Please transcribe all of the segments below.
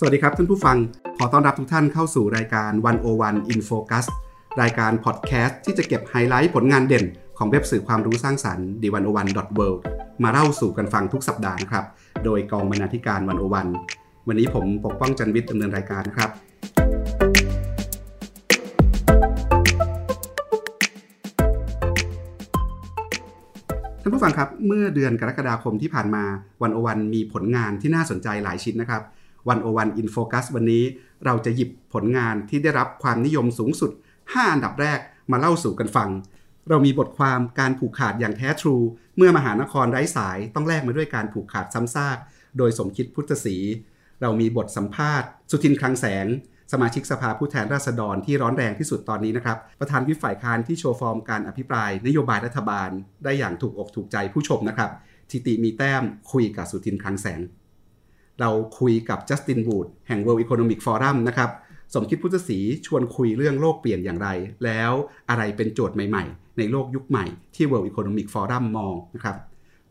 สวัสดีครับท่านผู้ฟัง ขอต้อนรับทุกท่านเข้าสู่รายการ101 In Focus รายการพอดแคสต์ที่จะเก็บไฮไลท์ผลงานเด่น ของเว็บสื่อความรู้สร้างสรรค์ d 1 0 1 world มาเล่าสู่กันฟังทุกสัปดาห์นะครับ โดยกองบรรณาธิการ101 วันนี้ผมปกป้องจันวิทย์ดำเนินรายการนะครับ ท่านผู้ฟังครับ เมื่อเดือนกรกฎาคมที่ผ่านมาOne O One มีผลงานที่น่าสนใจหลายชิ้นนะครับ One O One In Focus วันนี้เราจะหยิบผลงานที่ได้รับความนิยมสูงสุด 5 อันดับแรกมาเล่าสู่กันฟัง เรามีบทความการผูกขาดอย่างแท้ True เมื่อมหานครไร้สายต้องแลกมาด้วยการผูกขาดซ้ำซาก โดยสมคิดพุทธศรี เรามีบทสัมภาษณ์ สุทินคลังแสง สมาชิกสภาผู้แทนราษฎรที่ร้อนแรงที่สุดตอนนี้นะครับ ประธานวิปฝ่ายค้านที่โชว์ฟอร์มการอภิปราย นโยบายรัฐบาล ได้อย่างถูกอกถูกใจผู้ชมนะครับทิติมีแต้มคุยกับสุทินคลังแสง เราคุยกับจัสตินบูดแห่ง World Economic Forum นะครับสมคิดพุทธศรีชวนคุยเรื่องโลกเปลี่ยนอย่างไร แล้วอะไรเป็นโจทย์ใหม่ๆ ในโลกยุคใหม่ที่ World Economic Forum มองนะครับ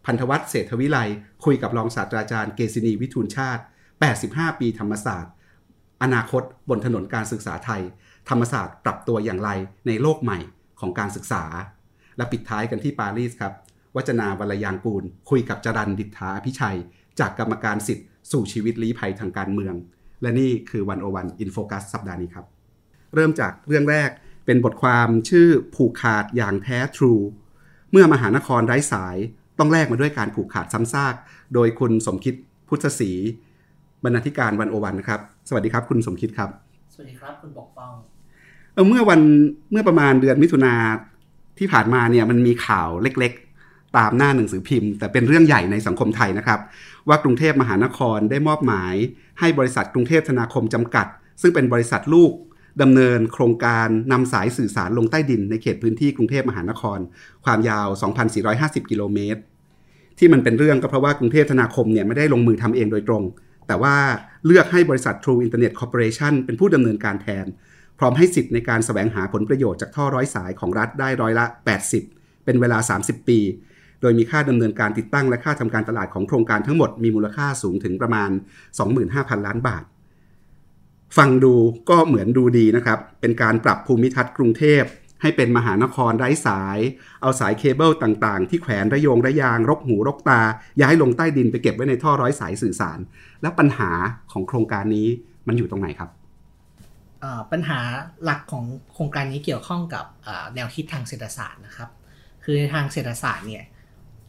พันธวัฒน์เศรษฐวิไลคุยกับรองศาสตราจารย์เกษินีวิทูลชาติ 85 ปีธรรมศาสตร์ อนาคตบนถนนการศึกษาไทย ธรรมศาสตร์ปรับตัวอย่างไรในโลกใหม่ของการศึกษา และปิดท้ายกันที่ปารีสครับ วัจนาวรยางกูล คุยกับจรันดิษฐาพิชัย จากกรรมการสิทธิ สู่ชีวิตลี้ภัยทางการเมือง และนี่คือวันโอวันอินโฟกัสสัปดาห์นี้ครับ เริ่มจากเรื่องแรกเป็นบทความชื่อผูกขาดอย่างแท้ทรู เมื่อมหานครไร้สายต้องแลกมาด้วยการผูกขาดซ้ำซาก โดยคุณสมคิดพุทธศรีบรรณาธิการวันโอวันนะครับ สวัสดีครับ คุณสมคิดครับ สวัสดีครับคุณปกป้องเออเมื่อวันเมื่อประมาณเดือนมิถุนาที่ผ่านมาเนี่ยมันมีข่าวเล็กๆ ตามหน้าหนังสือพิมพ์ แต่เป็นเรื่องใหญ่ในสังคมไทยนะครับ ว่ากรุงเทพมหานครได้มอบหมาย ให้บริษัทกรุงเทพธนาคมจำกัด ซึ่งเป็นบริษัทลูกดำเนินโครงการนำสายสื่อสารลงใต้ดินในเขตพื้นที่กรุงเทพมหานคร ความยาว 2,450 กิโลเมตร ที่มันเป็นเรื่องก็เพราะว่ากรุงเทพธนาคมเนี่ยไม่ได้ลงมือทำเองโดยตรง แต่ว่าเลือกให้บริษัท True Internet Corporation เป็นผู้ดำเนินการแทน พร้อมให้สิทธิ์ในการสแสวงหาผลประโยชน์จากท่อร้อยสายของรัฐได้ร้อยละ 80 เป็นเวลา 30 ปี โดยมีค่าดำเนินการติดตั้งและค่าทำการตลาดของโครงการทั้งหมดมีมูลค่าสูงถึงประมาณ 25,000 ล้านบาท ฟังดูก็เหมือนดูดีนะครับ เป็นการปรับภูมิทัศน์กรุงเทพ ให้เป็นมหานครไร้สาย เอาสายเคเบิลต่างๆ ที่แขวนระโยงระยาง รกหูรกตา ย้ายลงใต้ดินไปเก็บไว้ในท่อร้อยสายสื่อสาร แล้วปัญหาของโครงการนี้มันอยู่ตรงไหนครับปัญหาหลักของโครงการนี้เกี่ยวข้องกับแนวคิดทางเศรษฐศาสตร์นะครับ คือในทางเศรษฐศาสตร์เนี่ย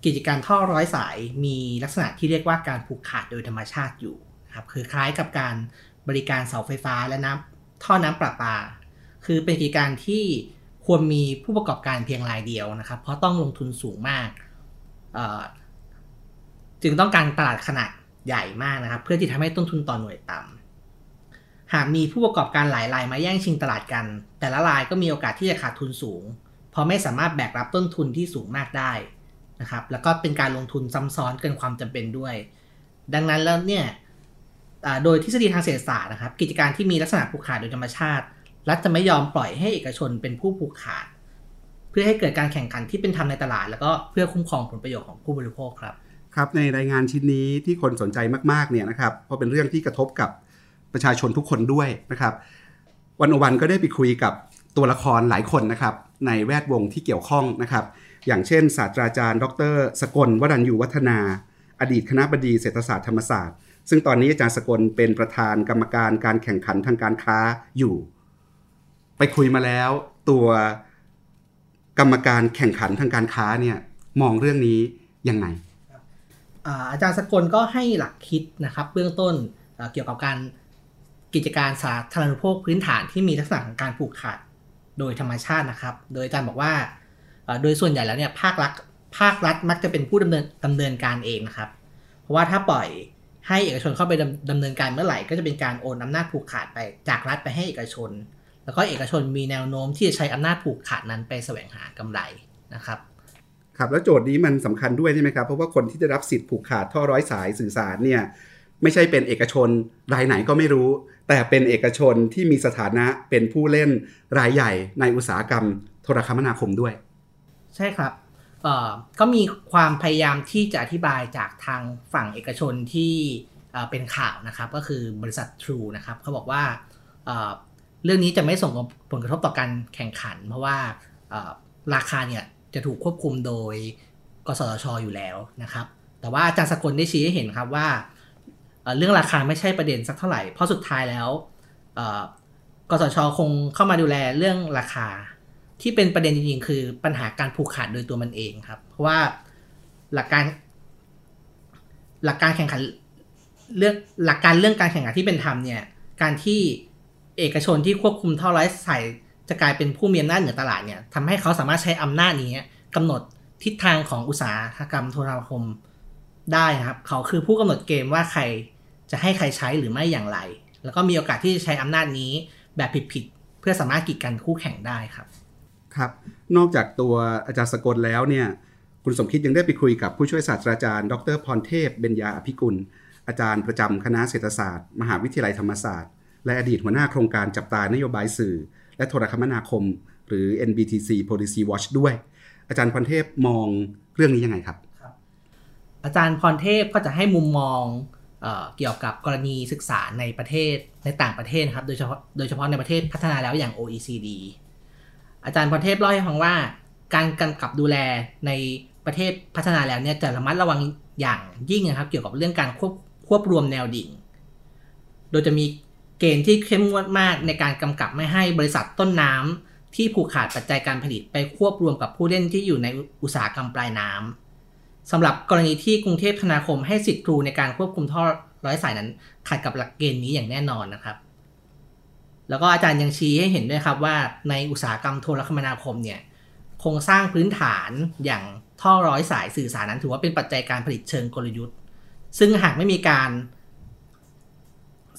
กิจการท่อร้อยสายมีลักษณะที่เรียกว่าการผูกขาดโดยธรรมชาติอยู่ครับคือคล้ายกับการบริการเสาไฟฟ้าและน้ำท่อน้ำประปา คือเป็นกิจการที่ควรมีผู้ประกอบการเพียงรายเดียวนะครับ เพราะต้องลงทุนสูงมาก จึงต้องการตลาดขนาดใหญ่มากนะครับ เพื่อที่ทำให้ต้นทุนต่อหน่วยต่ำหากมีผู้ประกอบการหลายรายมาแย่งชิงตลาดกัน แต่ละรายก็มีโอกาสที่จะขาดทุนสูง เพราะไม่สามารถแบกรับต้นทุนที่สูงมากได้ นะครับ แล้วก็เป็นการลงทุนซ้ำซ้อนเกินความจำเป็นด้วย ดังนั้นแล้วเนี่ยโดยทฤษฎีทางเศรษฐศาสตร์นะครับ กิจการที่มีลักษณะผูกขาดโดยธรรมชาติ รัฐจะไม่ยอมปล่อยให้เอกชนเป็นผู้ผูกขาด เพื่อให้เกิดการแข่งขันที่เป็นธรรมในตลาด แล้วก็เพื่อคุ้มครองผลประโยชน์ของผู้บริโภคครับครับในรายงานชิ้นนี้ที่คนสนใจมากๆเนี่ยนะครับเพราะเป็นเรื่องที่กระทบกับประชาชนทุกคนด้วยนะครับ วันอวันก็ได้ไปคุยกับตัวละครหลายคนนะครับในแวดวงที่เกี่ยวข้องนะครับ อย่างเช่น ศาสตราจารย์ ดร สกลวรัญยูวัฒนา อดีตคณะบดีเศรษฐศาสตร์ธรรมศาสตร์ ซึ่งตอนนี้อาจารย์สกลเป็นประธานกรรมการการแข่งขันทางการค้าอยู่ ไปคุยมาแล้วตัวกรรมการแข่งขันทางการค้าเนี่ยมองเรื่องนี้ยังไงอาจารย์สกลก็ให้หลักคิดนะครับ เบื้องต้นเกี่ยวกับการกิจการสาธารณูปโภคพื้นฐานที่มีลักษณะของการผูกขาดโดยธรรมชาตินะครับ โดยอาจารย์บอกว่า โดยส่วนใหญ่แล้วเนี่ยภาครัฐภาครัฐมักจะเป็นผู้ดำเนินดำเนินการเองนะครับ เพราะว่าถ้าปล่อยให้เอกชนเข้าไปดำดำเนินการเมื่อไหร่ก็จะเป็นการโอนอำนาจผูกขาดไปจากรัฐไปให้เอกชน แล้วก็เอกชนมีแนวโน้มที่จะใช้อำนาจผูกขาดนั้นไปแสวงหากำไรนะครับครับแล้วโจทย์นี้มันสำคัญด้วยใช่ไหมครับเพราะว่าคนที่ได้รับสิทธิ์ผูกขาดท่อร้อยสายสื่อสารเนี่ยไม่ใช่เป็นเอกชนรายไหนก็ไม่รู้ แต่เป็นเอกชนที่มีสถานะเป็นผู้เล่นรายใหญ่ในอุตสาหกรรมโทรคมนาคมด้วย ใช่ครับก็มีความพยายามที่จะอธิบายจากทางฝั่งเอกชนที่เป็นข่าวนะครับก็คือบริษัท True นะครับเขาบอกว่าเรื่องนี้จะไม่ส่งผลกระทบต่อการแข่งขัน เพราะว่าราคาเนี่ยจะถูกควบคุมโดยกสทชอยู่แล้วนะครับ แต่ว่าอาจารย์สกลได้ชี้ให้เห็นครับว่าเรื่องราคาไม่ใช่ประเด็นสักเท่าไหร่ เพราะสุดท้ายแล้วกสชคงเข้ามาดูแลเรื่องราคา ที่เป็นประเด็นจริงๆ คือปัญหาการผูกขาดโดยตัวมันเองครับ เพราะว่าหลักการ หลักการแข่งขันเรื่องหลักการเรื่องการแข่งขันที่เป็นธรรมเนี่ย การที่เอกชนที่ควบคุมท่อไร้สายจะกลายเป็นผู้มีอำนาจเหนือตลาดเนี่ยทำให้เขาสามารถใช้อำนาจนี้กำหนดทิศทางของอุตสาหกรรมโทรคมได้นะครับ เขาคือผู้กำหนดเกมว่าใครจะให้ใครใช้หรือไม่อย่างไร แล้วก็มีโอกาสที่จะใช้อำนาจนี้แบบผิดๆเพื่อสามารถกีดกันคู่แข่งได้ครับ ครับนอกจากตัวอาจารย์สกลแล้วเนี่ยคุณสมคิดยังได้ไปคุยกับผู้ช่วยศาสตราจารย์ ดรพรเทพเบญญาอภิกุล อาจารย์ประจำคณะเศรษฐศาสตร์ มหาวิทยาลัยธรรมศาสตร์ และอดีตหัวหน้าโครงการจับตานโยบายสื่อ และโทรคมนาคม หรือ NBTC Policy Watch ด้วย อาจารย์พรเทพมองเรื่องนี้ยังไงครับ อาจารย์พรเทพก็จะให้มุมมองเกี่ยวกับกรณีศึกษาในประเทศในต่างประเทศครับโดยเฉพาะโดยเฉพาะในประเทศพัฒนาแล้วอย่าง OECD อาจารย์พรเทพเล่าให้ฟังว่า การกำกับดูแลในประเทศพัฒนาแล้วเนี่ยจะระมัดระวังอย่างยิ่งนะครับ เกี่ยวกับเรื่องการควบควบรวมแนวดิ่ง โดยจะมีเกณฑ์ที่เข้มงวดมากในการกำกับไม่ให้บริษัทต้นน้ำที่ผูกขาดปัจจัยการผลิตไปควบรวมกับผู้เล่นที่อยู่ในอุตสาหกรรมปลายน้ำสำหรับกรณีที่กรุงเทพธนาคมให้สิทธิ์ครูในการควบคุมท่อร้อยสายนั้นขัดกับหลักเกณฑ์นี้อย่างแน่นอนนะครับ แล้วก็อาจารย์ยังชี้ให้เห็นด้วยครับว่าในอุตสาหกรรมโทรคมนาคมเนี่ยโครงสร้างพื้นฐานอย่างท่อร้อยสายสื่อสารนั้นถือว่าเป็นปัจจัยการผลิตเชิงกลยุทธ์ ซึ่งหากไม่มีการ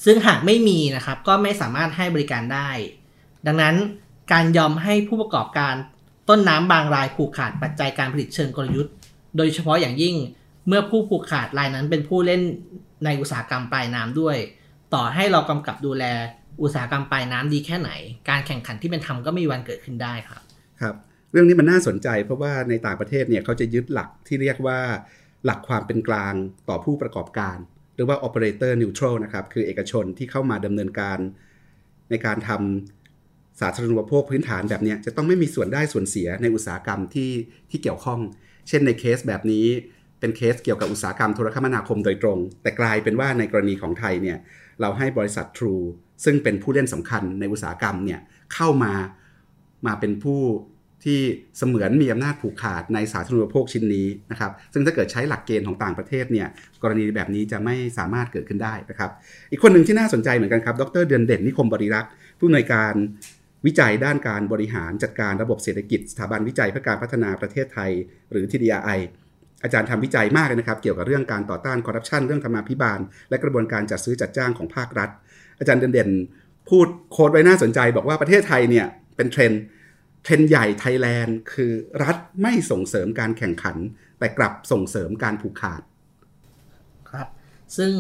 ซึ่งหากไม่มีนะครับ ก็ไม่สามารถให้บริการได้ ดังนั้นการยอมให้ผู้ประกอบการต้นน้ำบางรายผูกขาดปัจจัยการผลิตเชิงกลยุทธ์ โดยเฉพาะอย่างยิ่งเมื่อผู้ผูกขาดรายนั้นเป็นผู้เล่นในอุตสาหกรรมปลายน้ำด้วย ต่อให้เรากำกับดูแล อุตสาหกรรมปลายน้ำดีแค่ไหน การแข่งขันที่เป็นธรรมก็ไม่มีวันเกิดขึ้นได้ครับ ครับ เรื่องนี้มันน่าสนใจเพราะว่าในต่างประเทศเนี่ยเขาจะยึดหลักที่เรียกว่าหลักความเป็นกลางต่อผู้ประกอบการ หรือว่า operator neutral นะครับ คือเอกชนที่เข้ามาดำเนินการ ในการทำสาธารณูปโภคพื้นฐานแบบนี้จะต้องไม่มีส่วนได้ส่วนเสียในอุตสาหกรรมที่ที่เกี่ยวข้อง เช่นในเคสแบบนี้เป็นเคสเกี่ยวกับอุตสาหกรรมโทรคมนาคมโดยตรง แต่กลายเป็นว่าในกรณีของไทยเนี่ยเราให้บริษัท True ซึ่งเป็นผู้เล่นสำคัญในอุตสาหกรรมเนี่ยเข้ามามาเป็นผู้ที่เสมือนมีอำนาจผูกขาดในสาธารณูปโภคชิ้นนี้นะครับ ซึ่งถ้าเกิดใช้หลักเกณฑ์ของต่างประเทศเนี่ยกรณีแบบนี้จะไม่สามารถเกิดขึ้นได้นะครับ อีกคนหนึ่งที่น่าสนใจเหมือนกันครับ ดรเดือนเด่นนิคมบริรักษ์ผู้อำนวยการวิจัยด้านการบริหารจัดการระบบเศรษฐกิจ สถาบันวิจัยเพื่อการพัฒนาประเทศไทย หรือ TDRI อาจารย์ทำวิจัยมากเลยนะครับ เกี่ยวกับเรื่องการต่อต้านคอร์รัปชันเรื่องธรรมาภิบาล และกระบวนการจัดซื้อจัดจ้างของภาครัฐ อาจารย์เดือนเด่น พูด quote ไว้น่าสนใจบอกว่าประเทศไทยเนี่ยเป็นเทรนด์เทรนด์ใหญ่ไทยแลนด์คือรัฐไม่ส่งเสริมการแข่งขัน แต่กลับส่งเสริมการผูกขาดครับ ซึ่ง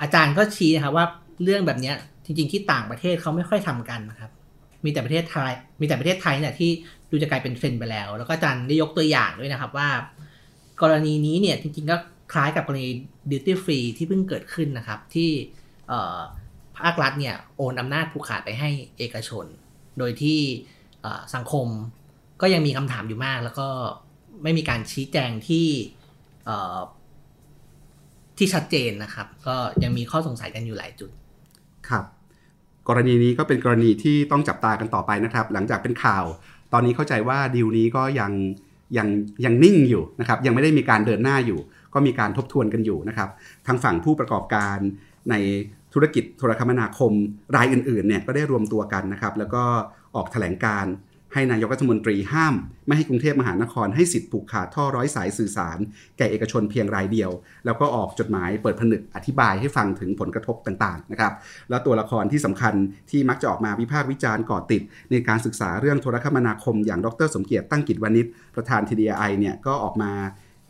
อาจารย์ก็ชี้นะครับว่าเรื่องแบบนี้จริง ๆ ที่ต่างประเทศเขาไม่ค่อยทำกันนะครับ มีแต่ประเทศไทย มีแต่ประเทศไทยเนี่ยที่ดูจะกลายเป็นเทรนไปแล้ว แล้วก็อาจารย์ได้ยกตัวอย่างด้วยนะครับว่า กรณีนี้เนี่ยจริงๆก็คล้ายกับกรณี duty free ที่เพิ่งเกิดขึ้นนะครับที่ ภาครัฐเนี่ยโอนอำนาจผูกขาดไปให้เอกชน โดยที่สังคมก็ยังมีคำถามอยู่มาก แล้วก็ไม่มีการชี้แจงที่ที่ชัดเจนนะครับ ก็ยังมีข้อสงสัยกันอยู่หลายจุด ครับ กรณีนี้ก็เป็นกรณีที่ต้องจับตากันต่อไปนะครับ หลังจากเป็นข่าว ตอนนี้เข้าใจว่าดีลนี้ก็ยังยังยังนิ่งอยู่นะครับ ยังไม่ได้มีการเดินหน้าอยู่ ก็มีการทบทวนกันอยู่นะครับ ทางฝั่งผู้ประกอบการใน ธุรกิจโทรคมนาคมรายอื่นๆเนี่ยก็ได้รวมตัวกันนะครับ แล้วก็ออกแถลงการให้นายกรัฐมนตรีห้าม ไม่ให้กรุงเทพมหานครให้สิทธิ์ผูกขาดท่อร้อยสายสื่อสาร แก่เอกชนเพียงรายเดียว แล้วก็ออกจดหมายเปิดผนึกอธิบายให้ฟังถึงผลกระทบต่างๆนะครับแล้วตัวละครที่สำคัญที่มักจะออกมาวิพากษ์วิจารณ์ก่อติด ในการศึกษาเรื่องโทรคมนาคม อย่างดร สมเกียรติตั้งกิจวณิชประธานทีดีไอเนี่ยก็ออกมา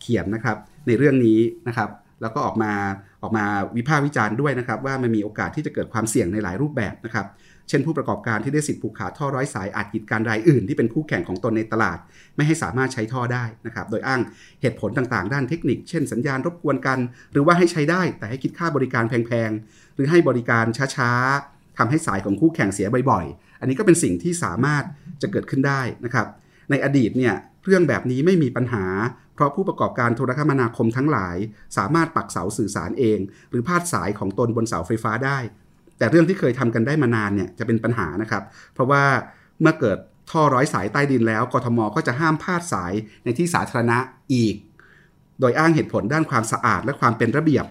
เขียนนะครับในเรื่องนี้นะครับ แล้วก็ออกมาออกมาวิพากษ์วิจารณ์ด้วยนะครับ ว่ามันมีโอกาสที่จะเกิดความเสี่ยงในหลายรูปแบบนะครับ เช่นผู้ประกอบการที่ได้สิทธิ์ผูกขาดท่อร้อยสายอาจกีดการรายอื่นที่เป็นคู่แข่งของตนในตลาด ไม่ให้สามารถใช้ท่อได้นะครับ โดยอ้างเหตุผลต่างๆ ด้านเทคนิค เช่นสัญญาณรบกวนกัน หรือว่าให้ใช้ได้แต่ให้คิดค่าบริการแพงๆหรือให้บริการช้าๆทำให้สายของคู่แข่งเสียบ่อยๆ อันนี้ก็เป็นสิ่งที่สามารถจะเกิดขึ้นได้นะครับ ในอดีตเนี่ย เรื่องแบบนี้ไม่มีปัญหา เพราะผู้ประกอบการโทรคมนาคมทั้งหลาย สามารถปักเสาสื่อสารเอง หรือพาดสายของตนบนเสาไฟฟ้าได้ แต่เรื่องที่เคยทำกันได้มานานเนี่ยจะเป็นปัญหานะครับ เพราะว่าเมื่อเกิดท่อร้อยสายใต้ดินแล้วกทมก็จะห้ามพาดสายในที่สาธารณะอีก โดยอ้างเหตุผลด้านความสะอาดและความเป็นระเบียบ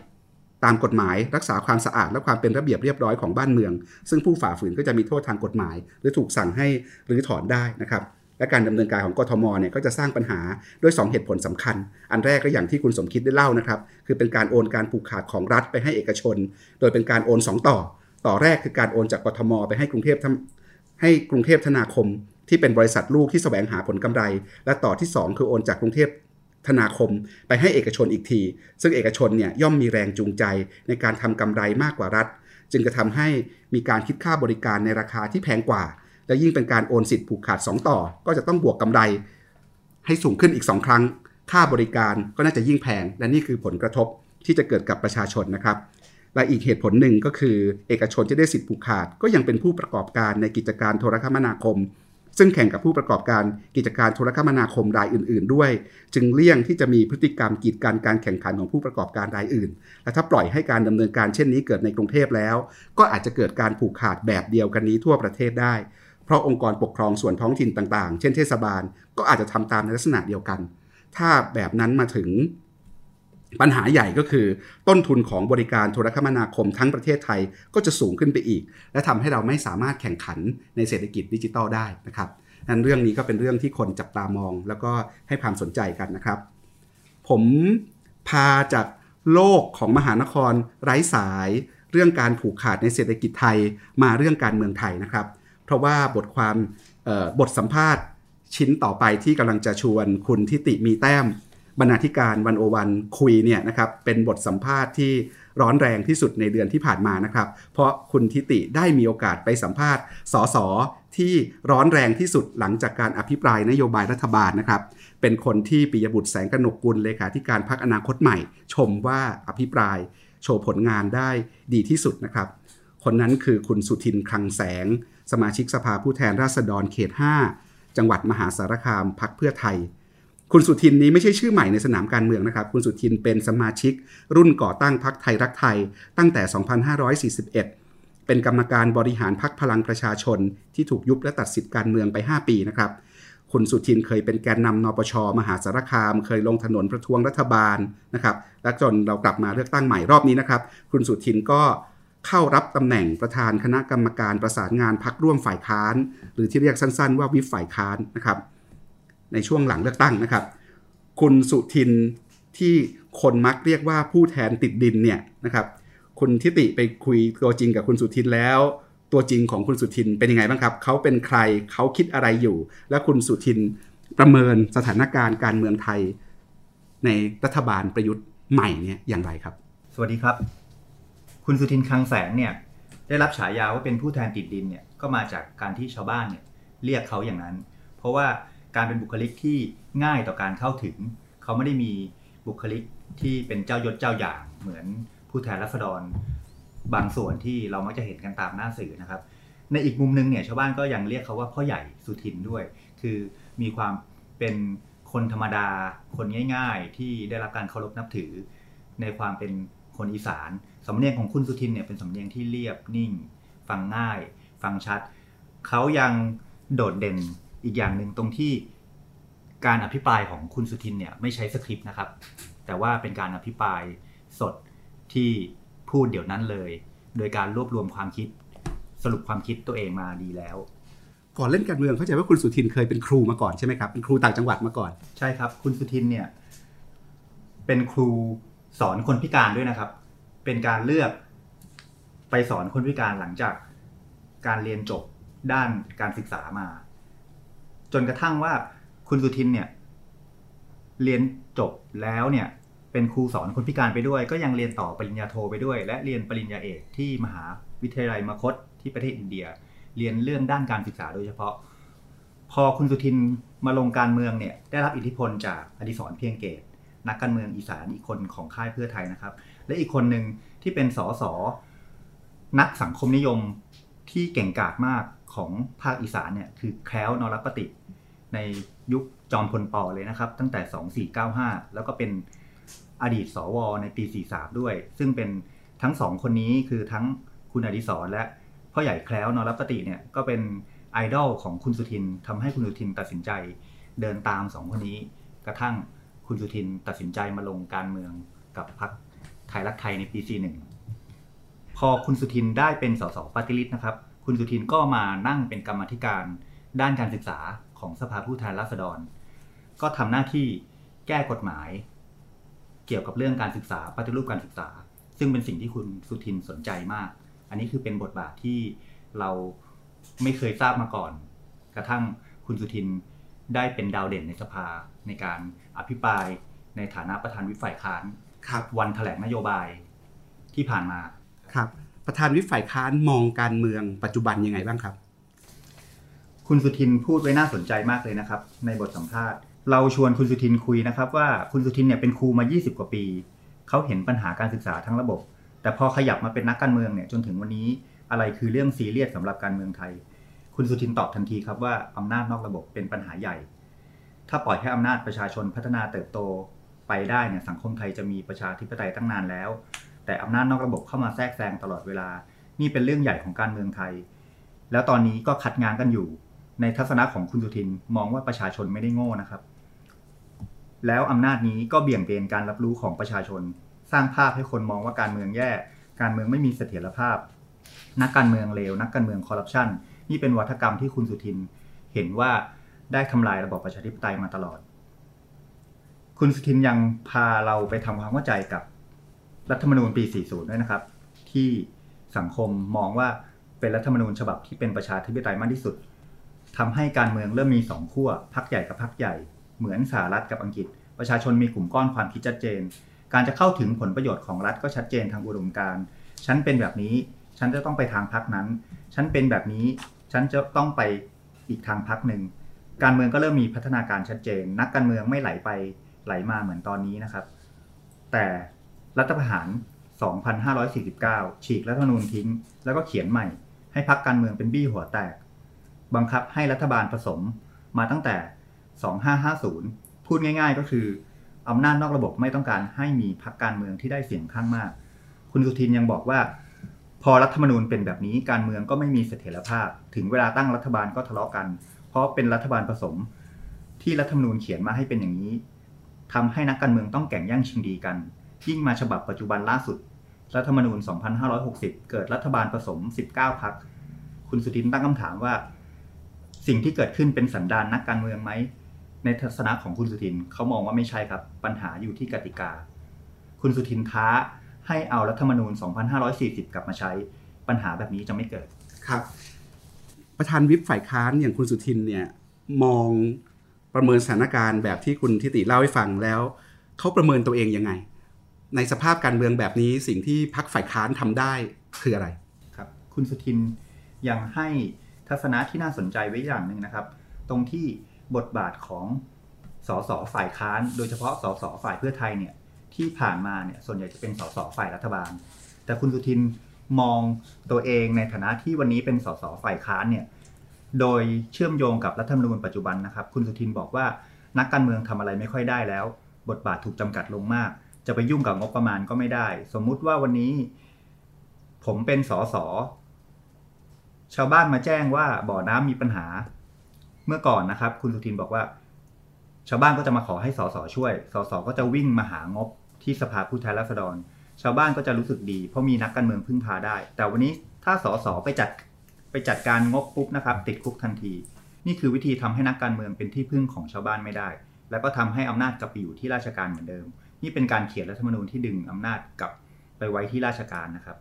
ตามกฎหมายรักษาความสะอาดและความเป็นระเบียบเรียบร้อยของบ้านเมือง ซึ่งผู้ฝ่าฝืนก็จะมีโทษทางกฎหมาย หรือถูกสั่งให้หรือถอนได้นะครับ และการดำเนินการของกทมเนี่ยก็จะสร้างปัญหาด้วย 2 เหตุผลสำคัญ อันแรกก็อย่างที่คุณสมคิดได้เล่านะครับ คือเป็นการโอนการผูกขาดของรัฐไปให้เอกชน โดยเป็นการโอน 2 ต่อ ต่อแรกคือการโอนจากกทม ไปให้กรุงเทพให้กรุงเทพธนาคม ที่เป็นบริษัทลูกที่แสวงหาผลกำไร และต่อที่ 2 คือโอนจากกรุงเทพธนาคมไปให้เอกชนอีกที ซึ่งเอกชนเนี่ยย่อมมีแรงจูงใจในการทำกำไรมากกว่ารัฐ จึงจะทำให้มีการคิดค่าบริการในราคาที่แพงกว่า และยิ่งเป็นการโอนสิทธิ์ผูกขาด 2 ต่อ ก็จะต้องบวกกำไร ให้สูงขึ้นอีก 2 ครั้ง ค่าบริการก็น่าจะยิ่งแพง และนี่คือผลกระทบที่จะเกิดกับประชาชนนะครับ และอีกเหตุผลหนึ่งก็คือ เอกชนที่ได้สิทธิ์ผูกขาด ก็ยังเป็นผู้ประกอบการในกิจการโทรคมนาคม ซึ่งแข่งกับผู้ประกอบการกิจการโทรคมนาคมรายอื่น ๆ ด้วย จึงเลี่ยงที่จะมีพฤติกรรมกีดกันการแข่งขันของผู้ประกอบการรายอื่น และถ้าปล่อยให้การดำเนินการเช่นนี้เกิดในกรุงเทพแล้ว ก็อาจจะเกิดการผูกขาดแบบเดียวกันนี้ทั่วประเทศได้ เพราะองค์กรปกครองส่วนท้องถิ่นต่างๆ เช่นเทศบาลก็อาจจะทำตามในลักษณะเดียวกัน ถ้าแบบนั้นมาถึงปัญหาใหญ่ก็คือ ต้นทุนของบริการโทรคมนาคมทั้งประเทศไทยก็จะสูงขึ้นไปอีก และทำให้เราไม่สามารถแข่งขันในเศรษฐกิจดิจิทัลได้นะครับนั้นเรื่องนี้ก็เป็นเรื่องที่คนจับตามองแล้วก็ให้ความสนใจกันนะครับ ผมพาจากโลกของมหานครไร้สาย เรื่องการผูกขาดในเศรษฐกิจไทยมาเรื่องการเมืองไทยนะครับ ราะว่าบทความบทสัมภาษณ์ชิ้นต่อไปที่กำลังจะชวนคุณทิติมีแต้มบรรณาธิการวันโอวันคุยเนี่ยนะครับเป็นบทสัมภาษณ์ที่ร้อนแรงที่สุดในเดือนที่ผ่านมานะครับ เพราะคุณทิติได้มีโอกาสไปสัมภาษณ์สสที่ร้อนแรงที่สุดหลังจากการอภิปรายนโยบายรัฐบาลนะครับ เป็นคนที่ปิยบุตรแสงกนกกุลเลขาธิการพรรคอนาคตใหม่ ชมว่าอภิปรายโชว์ผลงานได้ดีที่สุดนะครับ คนนั้นคือคุณสุทินคลังแสง สมาชิกสภาผู้แทนราษฎรเขต 5 จังหวัดมหาสารคามพักเพื่อไทย คุณสุทินนี้ไม่ใช่ชื่อใหม่ในสนามการเมืองนะครับ คุณสุทินเป็นสมาชิก รุ่นก่อตั้งพักไทยรักไทย ตั้งแต่ 2541 เป็นกรรมการบริหารพักพลังประชาชน ที่ถูกยุบและตัดสิทธิการเมืองไป 5 ปีนะครับคุณสุทินเคยเป็นแกนนำนปช มหาสารคาม เคยลงถนนประท้วงรัฐบาลนะครับ และจนเรากลับมาเลือกตั้งใหม่รอบนี้นะครับ คุณสุทินก็ เข้ารับตำแหน่งประธานคณะกรรมการประสานงานพักร่วมฝ่ายค้าน หรือที่เรียกสั้นๆ ว่าวิฝ่ายค้านนะครับ ในช่วงหลังเลือกตั้งนะครับ คุณสุทินที่คนมักเรียกว่าผู้แทนติดดินเนี่ยนะครับ คุณทิติไปคุยตัวจริงกับคุณสุทินแล้ว ตัวจริงของคุณสุทินเป็นยังไงบ้างครับเขาเป็นใครเขาคิดอะไรอยู่ และคุณสุทินประเมินสถานการณ์การเมืองไทย ในรัฐบาลประยุทธ์ใหม่เนี่ยอย่างไรครับ สวัสดีครับ คุณสุทินคลังแสงเนี่ยได้รับฉายาว่าเป็นผู้แทนติดดินเนี่ยก็มาจากการที่ชาวบ้านเนี่ยเรียกเขาอย่างนั้น เพราะว่าการเป็นบุคลิกที่ง่ายต่อการเข้าถึง เขาไม่ได้มีบุคลิกที่เป็นเจ้ายศเจ้าอย่างเหมือนผู้แทนรัษฎรบางส่วนที่เรามักจะเห็นกันตามหน้าสื่อนะครับ ในอีกมุมนึงเนี่ยชาวบ้านก็ยังเรียกเขาว่าพ่อใหญ่สุทินด้วย คือมีความเป็นคนธรรมดา คนง่าย ๆ ที่ได้รับการเคารพนับถือ ในความเป็นคนอีสาน สำเนียงของคุณสุทินเนี่ยเป็นสำเนียงที่เรียบนิ่ง ฟังง่าย ฟังชัด เขายังโดดเด่นอีกอย่างหนึ่งตรงที่การอภิปรายของคุณสุทินเนี่ยไม่ใช้สคริปต์นะครับ แต่ว่าเป็นการอภิปรายสดที่พูดเดี๋ยวนั้นเลย โดยการรวบรวมความคิดสรุปความคิดตัวเองมาดีแล้ว ก่อนเล่นการเมืองเข้าใจว่าคุณสุทินเคยเป็นครูมาก่อนใช่ไหมครับเป็นครูต่างจังหวัดมาก่อน ใช่ครับ คุณสุทินเนี่ยเป็นครูสอนคนพิการด้วยนะครับ เป็นการเลือกไปสอนคนพิการหลังจากการเรียนจบด้านการศึกษามา จนกระทั่งว่าคุณสุทินเนี่ย เรียนจบแล้วเนี่ย เป็นครูสอนคนพิการไปด้วย ก็ยังเรียนต่อปริญญาโทไปด้วย และเรียนปริญญาเอกที่มหาวิทยาลัยมคตที่ประเทศอินเดีย เรียนเรื่องด้านการศึกษาโดยเฉพาะ พอคุณสุทินมาลงการเมืองเนี่ย ได้รับอิทธิพลจากอดิศรเพียงเกตนักการเมืองอีสานอีกคนของค่ายเพื่อไทยนะครับ และอีกคนหนึ่งที่เป็นสสนักสังคมนิยมที่เก่งกาจมากของภาคอีสานเนี่ยคือแคล้วนรปฏิในยุคจอมพลปอเลยนะครับ ตั้งแต่ 2495 แล้วก็เป็นอดีตสวในปี 43 ด้วย ซึ่งเป็นทั้งสองคนนี้คือทั้งคุณอดิศรและพ่อใหญ่แคล้วนรปฏิเนี่ยก็เป็นไอดอลของคุณสุทินทำให้คุณสุทินตัดสินใจเดินตามสองคนนี้ กระทั่งคุณสุทินตัดสินใจมาลงการเมืองกับพรรค ไทยรักไทยในปี 41 พอคุณสุทินได้เป็นสสปฏิริษนะครับ คุณสุทินก็มานั่งเป็นกรรมธิการด้านการศึกษาของสภาผู้แทนราษฎร ก็ทำหน้าที่แก้กฎหมาย เกี่ยวกับเรื่องการศึกษาปฏิรูปการศึกษา ซึ่งเป็นสิ่งที่คุณสุทินสนใจมาก อันนี้คือเป็นบทบาทที่เราไม่เคยทราบมาก่อน กระทั่งคุณสุทินได้เป็นดาวเด่นในสภาในการอภิปรายในฐานะประธานวิฝ่ายค้าน วันแถลงนโยบายที่ผ่านมาครับ ประธานวิปฝ่ายค้านมองการเมืองปัจจุบันยังไงบ้างครับ คุณสุทินพูดไว้น่าสนใจมากเลยนะครับ ในบทสัมภาษณ์ เราชวนคุณสุทินคุยนะครับ ว่าคุณสุทินเนี่ยเป็นครูมา 20 กว่าปีเขาเห็นปัญหาการศึกษาทั้งระบบ แต่พอขยับมาเป็นนักการเมืองเนี่ยจนถึงวันนี้อะไรคือเรื่องซีเรียสสำหรับการเมืองไทย คุณสุทินตอบทันทีครับว่าอำนาจนอกระบบเป็นปัญหาใหญ่ ถ้าปล่อยให้อำนาจประชาชนพัฒนาเติบโต ไปได้เนี่ยสังคมไทยจะมีประชาธิปไตยตั้งนานแล้ว แต่อำนาจนอกระบบเข้ามาแทรกแซงตลอดเวลา นี่เป็นเรื่องใหญ่ของการเมืองไทย แล้วตอนนี้ก็คัดงานกันอยู่ ในทัศนะของคุณสุทินมองว่าประชาชนไม่ได้โง่นะครับ แล้วอำนาจนี้ก็เบี่ยงเบนการรับรู้ของประชาชน สร้างภาพให้คนมองว่าการเมืองแย่ การเมืองไม่มีเสถียรภาพ นักการเมืองเลวนักการเมืองคอร์รัปชันนี่เป็นวัฒกรรมที่คุณสุทิน เห็นว่าได้ทำลายระบอบประชาธิปไตยมาตลอด คุณสุทินยังพาเราไปทำความเข้าใจกับรัฐธรรมนูญปี 40 ด้วยนะครับ ที่สังคมมองว่าเป็นรัฐธรรมนูญฉบับที่เป็นประชาธิปไตยมากที่สุดทำให้การเมืองเริ่มมีสองขั้วพรรคใหญ่กับพรรคใหญ่ เหมือนสหรัฐกับอังกฤษ ประชาชนมีกลุ่มก้อนความคิดชัดเจน การจะเข้าถึงผลประโยชน์ของรัฐก็ชัดเจนทางอุดมการณ์ฉันเป็นแบบนี้ ฉันจะต้องไปทางพรรคนั้น ฉันเป็นแบบนี้ ฉันจะต้องไปอีกทางพรรคหนึ่ง การเมืองก็เริ่มมีพัฒนาการชัดเจน นักการเมืองไม่ไหลไป ไหลมาเหมือนตอนนี้นะครับ แต่รัฐประหาร 2549 ฉีกรัฐธรรมนูญทิ้ง แล้วก็เขียนใหม่ ให้พรรคการเมืองเป็นบี้หัวแตก บังคับให้รัฐบาลผสมมาตั้งแต่ 2550 พูดง่าย ๆ ก็คืออำนาจนอกระบบไม่ต้องการให้มีพรรคการเมืองที่ได้เสียงข้างมาก คุณสุทินยังบอกว่า พอรัฐธรรมนูญเป็นแบบนี้การเมืองก็ไม่มีเสถียรภาพ ถึงเวลาตั้งรัฐบาลก็ทะเลาะกัน เพราะเป็นรัฐบาลผสม ที่รัฐธรรมนูญเขียนมาให้เป็นอย่างนี้ ทำให้นักการเมืองต้องแข่งแย่งชิงดีกัน ยิ่งมาฉบับปัจจุบันล่าสุด รัฐธรรมนูญ 2560 เกิดรัฐบาลผสม 19พรรคคุณสุทินตั้งคำถามว่า สิ่งที่เกิดขึ้นเป็นสันดานนักการเมืองไหม ในทัศนะของคุณสุทินเขามองว่าไม่ใช่ครับ ปัญหาอยู่ที่กติกา คุณสุทินท้าให้เอารัฐธรรมนูญ 2540 กลับมาใช้ ปัญหาแบบนี้จะไม่เกิด ครับ ประธานวิปฝ่ายค้านอย่างคุณสุทินเนี่ยมอง ประเมินสถานการณ์แบบที่คุณทิติเล่าให้ฟังแล้วเขาประเมินตัวเองยังไง ในสภาพการเมืองแบบนี้สิ่งที่พักฝ่ายค้านทำได้คืออะไรครับ คุณสุทินยังให้ทัศนะที่น่าสนใจไว้อย่างหนึ่งนะครับ ตรงที่บทบาทของสสฝ่ายค้าน โดยเฉพาะสสฝ่ายเพื่อไทยเนี่ยที่ผ่านมาเนี่ยส่วนใหญ่จะเป็นสสฝ่ายรัฐบาล แต่คุณสุทินมองตัวเองในฐานะที่วันนี้เป็นสสฝ่ายค้านเนี่ย โดยเชื่อมโยงกับรัฐธรรมนูญปัจจุบันนะครับ คุณสุทินบอกว่านักการเมืองทำอะไรไม่ค่อยได้แล้ว บทบาทถูกจำกัดลงมาก จะไปยุ่งกับงบประมาณก็ไม่ได้ สมมุติว่าวันนี้ ผมเป็นสสชาวบ้านมาแจ้งว่าบ่อน้ำมีปัญหา เมื่อก่อนนะครับ คุณสุทินบอกว่า ชาวบ้านก็จะมาขอให้สสช่วย สสก็จะวิ่งมาหางบที่สภาผู้แทนราษฎร ชาวบ้านก็จะรู้สึกดี เพราะมีนักการเมืองพึ่งพาได้ แต่วันนี้ถ้าสสไปจัด ไปจัดการงบปุ๊บนะครับ ติดคุกทันที นี่คือวิธีทำให้นักการเมืองเป็นที่พึ่งของชาวบ้านไม่ได้ แล้วก็ทำให้อำนาจกลับไปอยู่ที่ราชการเหมือนเดิม นี่เป็นการเขียนรัฐธรรมนูญที่ดึงอำนาจกลับไปไว้ที่ราชการนะครับ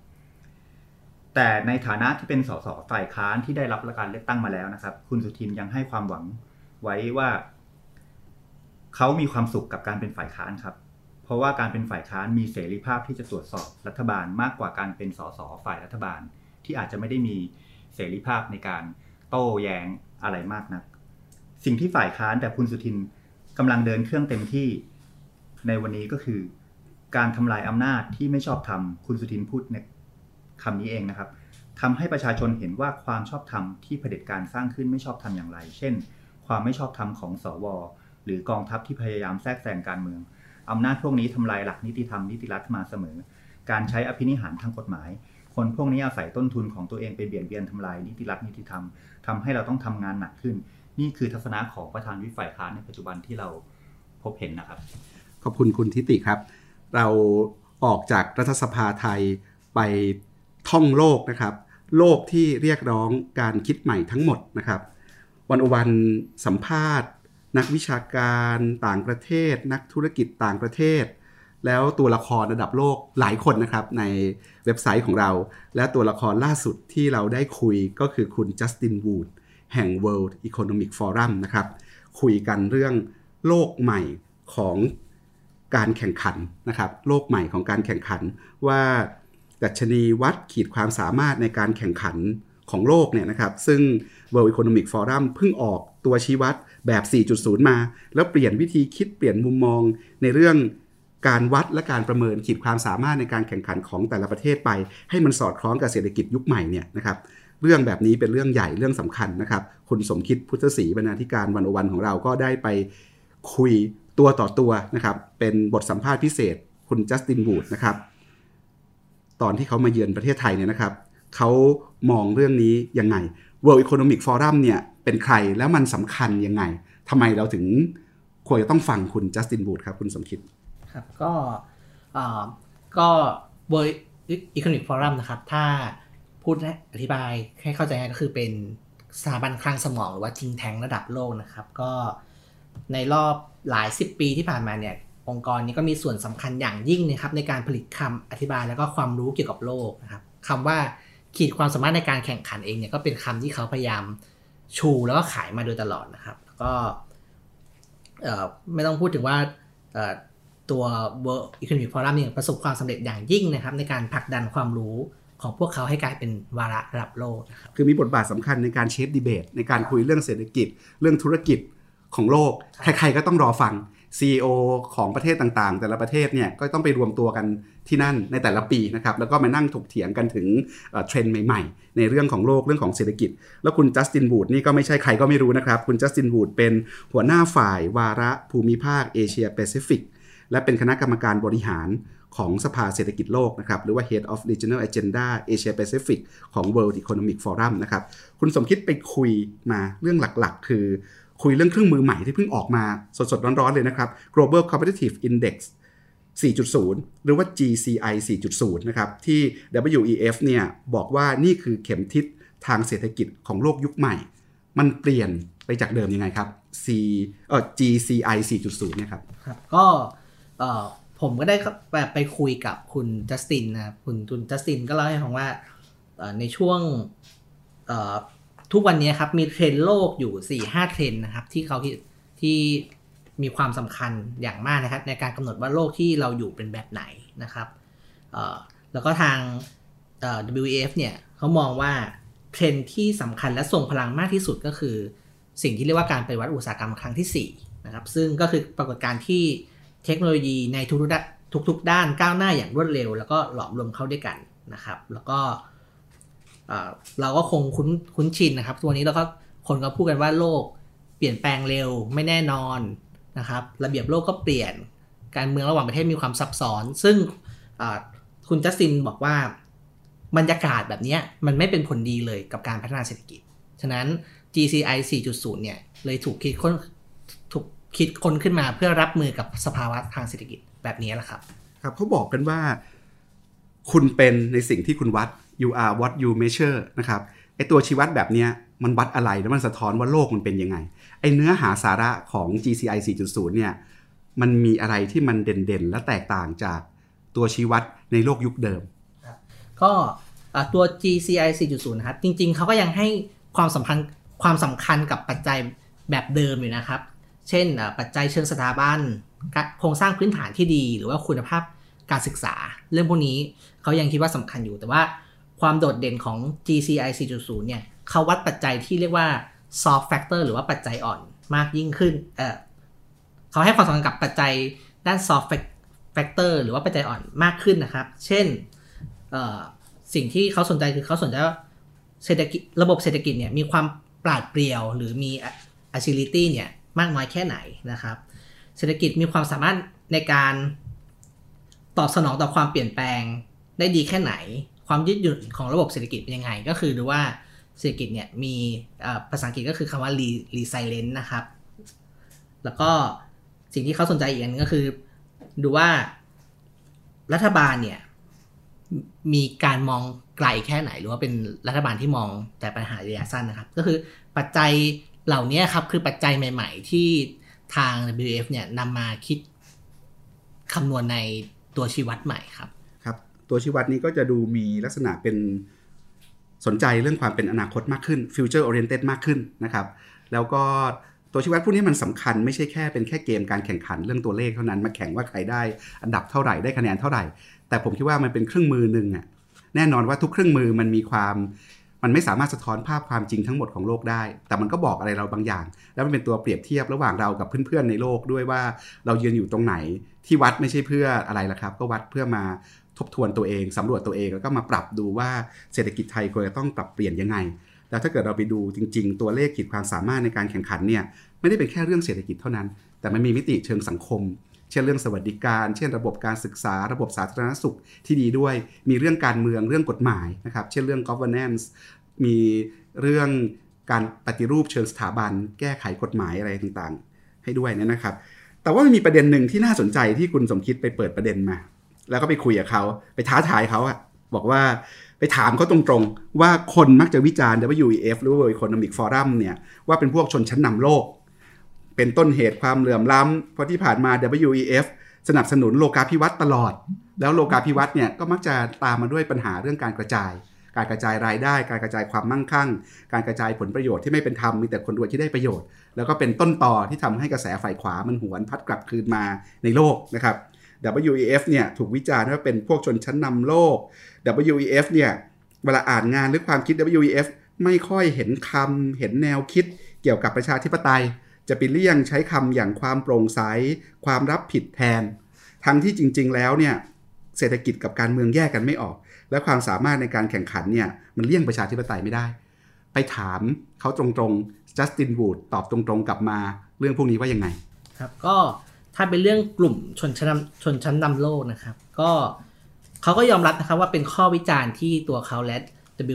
แต่ในฐานะที่เป็นสสฝ่ายค้านที่ได้รับการเลือกตั้งมาแล้วนะครับ คุณสุทินยังให้ความหวังไว้ว่าเขามีความสุขกับการเป็นฝ่ายค้านครับ เพราะว่าการเป็นฝ่ายค้านมีเสรีภาพที่จะตรวจสอบรัฐบาลมากกว่าการเป็นสสฝ่ายรัฐบาล ที่อาจจะไม่ได้มี เสรีภาพในการโต้แย้งอะไรมากนัก สิ่งที่ฝ่ายค้านแบบคุณสุทินกำลังเดินเครื่องเต็มที่ในวันนี้ก็คือ การทำลายอำนาจที่ไม่ชอบธรรมคุณสุทินพูดในคำนี้เองนะครับทำให้ประชาชนเห็นว่าความชอบธรรมที่เผด็จการสร้างขึ้นไม่ชอบธรรมอย่างไร เช่น ความไม่ชอบธรรมของสว หรือกองทัพที่พยายามแทรกแซงการเมืองอำนาจพวกนี้ทำลายหลักนิติธรรมนิติรัฐมาเสมอ การใช้อภินิหารทางกฎหมาย คนพวกนี้อาศัยต้นทุนของตัวเองไปเบียดเบียนทำลายนิติรัฐนิติธรรมทำให้เราต้องทำงานหนักขึ้น นี่คือทัศนะของประธานวิฝ่ายค้านในปัจจุบันที่เราพบเห็นนะครับ ขอบคุณคุณทิติครับ เราออกจากรัฐสภาไทยไปท่องโลกนะครับ โลกที่เรียกร้องการคิดใหม่ทั้งหมดนะครับ วันอวันสัมภาษณ์ นักวิชาการต่างประเทศ นักธุรกิจต่างประเทศ แล้วตัวละครระดับโลกหลายคนนะครับในเว็บไซต์ของเรา และตัวละครล่าสุดที่เราได้คุยก็คือคุณจัสตินวูดแห่ง World Economic Forum นะครับ คุยกันเรื่องโลกใหม่ของการแข่งขันนะครับ โลกใหม่ของการแข่งขันว่าดัชนีวัดขีดความสามารถในการแข่งขันของโลกเนี่ยนะครับ ซึ่ง World Economic Forum เพิ่งออกตัวชี้วัดแบบ 4.0 มา แล้วเปลี่ยนวิธีคิดเปลี่ยนมุมมองในเรื่อง การวัดและการประเมินขีดความสามารถในการแข่งขันของแต่ละประเทศไป ให้มันสอดคล้องกับเศรษฐกิจยุคใหม่เนี่ยนะครับเรื่องแบบนี้เป็นเรื่องใหญ่เรื่องสำคัญนะครับคุณสมคิดพุทธศรีบรรณาธิการวันอวันของเราก็ได้ไปคุยตัวต่อตัวนะครับเป็นบทสัมภาษณ์พิเศษ คุณจัสตินบูดนะครับตอนที่เขามาเยือนประเทศไทยเนี่ยนะครับเขามองเรื่องนี้ยังไง World Economic Forum เนี่ยเป็นใครแล้วมันสำคัญยังไงทำไมเราถึงควรจะต้องฟังคุณจัสตินบูดครับคุณสมคิด ครับก็ก็ World Economic Forum นะครับ ถ้าพูดและอธิบายให้เข้าใจง่ายก็คือเป็นสถาบันคลังสมองหรือว่าทิงแทงระดับโลกนะครับ ก็ในรอบหลายสิบปีที่ผ่านมาเนี่ย องค์กรนี้ก็มีส่วนสำคัญอย่างยิ่งนะครับในการผลิตคำอธิบายแล้วก็ความรู้เกี่ยวกับโลกนะครับคำว่าขีดความสามารถในการแข่งขันเองเนี่ยก็เป็นคำที่เขาพยายามชูแล้วก็ขายมาโดยตลอดนะครับก็ไม่ต้องพูดถึงว่า ตัว World Economic Forum เนี่ยประสบความสำเร็จอย่างยิ่งนะครับในการผลักดันความรู้ของพวกเขาให้กลายเป็นวาระระดับโลกนะครับคือมีบทบาทสำคัญในการเชฟดีเบต ในการคุยเรื่องเศรษฐกิจ เรื่องธุรกิจของโลก ใครๆก็ต้องรอฟัง CEO ของประเทศต่างๆ แต่ละประเทศเนี่ยก็ต้องไปรวมตัวกันที่นั่นในแต่ละปีนะครับแล้วก็มานั่งถกเถียงกันถึงเทรนด์ใหม่ๆ ในเรื่องของโลกเรื่องของเศรษฐกิจ แล้วคุณจัสตินวูดนี่ก็ไม่ใช่ใครก็ไม่รู้นะครับ คุณจัสตินวูดเป็นหัวหน้าฝ่ายวาระภูมิภาคเอเชียแปซิฟิก และเป็นคณะกรรมการบริหารของสภาเศรษฐกิจโลกนะครับ หรือว่า Head of Regional Agenda Asia Pacific ของ World Economic Forum นะครับ คุณสมคิดไปคุยมาเรื่องหลักๆ คือ คุยเรื่องเครื่องมือใหม่ที่เพิ่งออกมาสดๆ ร้อนๆ เลยนะครับ Global Competitive Index 4.0 หรือว่า GCI 4.0 นะครับ ที่ WEF เนี่ยบอกว่านี่คือเข็มทิศทางเศรษฐกิจของโลกยุคใหม่ มันเปลี่ยนไปจากเดิมยังไงครับ C เอ่อ GCI 4.0 เนี่ยครับ ครับ ก็ เออผมก็ได้แบบไปคุยกับคุณจัสตินนะครับคุณคุณจัสตินก็เล่าให้ฟังว่าในช่วงทุกวันนี้ครับมีเทรนโลกอยู่4ี่ห้าเทรนนะครับ ที่เขาที่ทมีความสำคัญอย่างมากนะครับ ในการกำหนดว่าโลกที่เราอยู่เป็นแบบไหนนะครับแล้วก็ทาง WEF เนี่ยเขามองว่าเทรนที่สำคัญและส่งพลังมากที่สุดก็คือ สิ่งที่เรียกว่าการไปวัติอุตสาหกรรมครั้งที่4นะครับซึ่งก็คือปรากฏการณ์ที่ เทคโนโลยีในทุกๆด้านทุกๆด้านก้าวหน้าอย่างรวดเร็ว แล้วก็หลอมรวมเข้าด้วยกันนะครับ แล้วก็เราก็คงคุ้นคุ้นชินนะครับ ตัวนี้เราก็คนก็พูดกันว่าโลกเปลี่ยนแปลงเร็วไม่แน่นอนนะครับ ระเบียบโลกก็เปลี่ยน การเมืองระหว่างประเทศมีความซับซ้อน ซึ่งคุณจัสตินบอกว่าบรรยากาศแบบนี้มันไม่เป็นผลดีเลยกับการพัฒนาเศรษฐกิจ ฉะนั้น GCI 4.0 เนี่ยเลยถูกคิดค้น คิดค้นขึ้นมาเพื่อรับมือกับสภาวะทางเศรษฐกิจแบบนี้แหละครับ ครับเขาบอกกันว่า คุณเป็นในสิ่งที่คุณวัด you are what you measure นะครับไอตัวชี้วัดแบบนี้มันวัดอะไรแล้วมันสะท้อนว่าโลกมันเป็นยังไงไอเนื้อหาสาระของ GCI 4.0 เนี่ยมันมีอะไรที่มันเด่นๆ และแตกต่างจากตัวชี้วัดในโลกยุคเดิม ก็ตัว GCI 4.0 นะครับ จริงๆ เขาก็ยังให้ความสำคัญความสำคัญกับปัจจัยแบบเดิมอยู่นะครับ เช่นปัจจัยเชิงสถาบันโครงสร้างพื้นฐานที่ดีหรือว่าคุณภาพการศึกษา เรื่องพวกนี้เขายังคิดว่าสำคัญอยู่แต่ว่าความโดดเด่นของ GCI 4.0 เนี่ยเขาวัดปัจจัยที่เรียกว่า soft factor หรือว่าปัจจัยอ่อนมากยิ่งขึ้นเเขาให้ความสำคัญกับปัจจัยด้าน soft factor หรือว่าปัจจัยอ่อนมากขึ้นนะครับ เช่นสิ่งที่เขาสนใจคือเขาสนใจว่าเศรษฐกิจระบบเศรษฐกิจเนี่ยมีความปราดเปรียวหรือมี agility เนี่ย มากน้อยแค่ไหนนะครับ เศรษฐกิจมีความสามารถในการตอบสนองต่อความเปลี่ยนแปลงได้ดีแค่ไหน ความยืดหยุ่นของระบบเศรษฐกิจเป็นยังไง ก็คือดูว่าเศรษฐกิจเนี่ยมีภาษาอังกฤษก็คือคำว่า resilient นะครับ แล้วก็สิ่งที่เขาสนใจอีกอันนึงก็คือ ดูว่ารัฐบาลเนี่ยมีการมองไกลแค่ไหนหรือว่าเป็นรัฐบาลที่มองแต่ปัญหาระยะสั้นนะครับ ก็คือปัจจัย เหล่านี้ครับคือปัจจัยใหม่ ๆ ที่ทาง WF เนี่ยนำมาคิดคำนวณในตัวชี้วัดใหม่ครับครับ ตัวชี้วัดนี้ก็จะดูมีลักษณะเป็นสนใจเรื่องความเป็นอนาคตมากขึ้น future oriented มากขึ้นนะครับ แล้วก็ตัวชี้วัดพวกนี้มันสำคัญไม่ใช่แค่เป็นแค่เกมการแข่งขันเรื่องตัวเลขเท่านั้นมาแข่งว่าใครได้อันดับเท่าไหร่ได้คะแนนเท่าไหร่ แต่ผมคิดว่ามันเป็นเครื่องมือหนึ่งอะแน่นอนว่าทุกเครื่องมือมันมีความ มันไม่สามารถสะท้อนภาพความจริงทั้งหมดของโลกได้ แต่มันก็บอกอะไรเราบางอย่าง แล้วมันเป็นตัวเปรียบเทียบระหว่างเรากับเพื่อนๆในโลกด้วยว่าเรายืนอยู่ตรงไหนที่วัดไม่ใช่เพื่ออะไรละครับ ก็วัดเพื่อมาทบทวนตัวเองสำรวจตัวเองแล้วก็มาปรับดูว่าเศรษฐกิจไทยควรจะต้องปรับเปลี่ยนยังไง แล้วถ้าเกิดเราไปดูจริง ๆ ตัวเลขขีดความสามารถในการแข่งขันเนี่ยไม่ได้เป็นแค่เรื่องเศรษฐกิจเท่านั้น แต่มันมีมิติเชิงสังคม เช่นเรื่องสวัสดิการ เช่นระบบการศึกษา ระบบสาธารณสุขที่ดีด้วย มีเรื่องการเมืองเรื่องกฎหมายนะครับ เช่นเรื่อง governance มีเรื่องการปฏิรูปเชิงสถาบัน แก้ไขกฎหมายอะไรต่างๆ ให้ด้วยนะครับ แต่ว่ามันมีประเด็นหนึ่งที่น่าสนใจที่คุณสมคิดไปเปิดประเด็นมา แล้วก็ไปคุยกับเขาไปท้าทายเขาอะบอกว่าไปถามเขาตรงๆ ว่าคนมักจะวิจารณ์ WEF หรือว่า World Economic Forum เนี่ยว่าเป็นพวกชนชั้นนำโลก เป็นต้นเหตุความเหลื่อมล้ำเพราะที่ผ่านมา WEF สนับสนุนโลกาภิวัตน์ตลอด แล้วโลกาภิวัตน์เนี่ยก็มักจะตามมาด้วยปัญหาเรื่องการกระจาย การกระจายรายได้ การกระจายความมั่งคั่ง การกระจายผลประโยชน์ที่ไม่เป็นธรรมมีแต่คนรวยที่ได้ประโยชน์ แล้วก็เป็นต้นต่อที่ทำให้กระแสฝ่ายขวามันหวนพัดกลับคืนมาในโลกนะครับ WEF เนี่ยถูกวิจารณ์ว่าเป็นพวกชนชั้นนำโลก WEF เนี่ยเวลาอ่านงานหรือความคิด WEF ไม่ค่อยเห็นคำเห็นแนวคิดเกี่ยวกับประชาธิปไตย จะไปเลี่ยงใช้คำอย่างความโปร่งใส ความรับผิดแทน ทั้งที่จริง ๆ แล้วเนี่ยเศรษฐกิจกับการเมืองแยกกันไม่ออก และความสามารถในการแข่งขันเนี่ยมันเลี่ยงประชาธิปไตยไม่ได้ ไปถามเขาตรงๆจัสตินวูดตอบตรงๆ กลับมาเรื่องพวกนี้ว่ายังไงครับก็ถ้าเป็นเรื่องกลุ่มชนชั้นนำชนชั้นนำโลกนะครับ ก็เขาก็ยอมรับนะครับว่าเป็นข้อวิจารณ์ที่ตัวเขาและ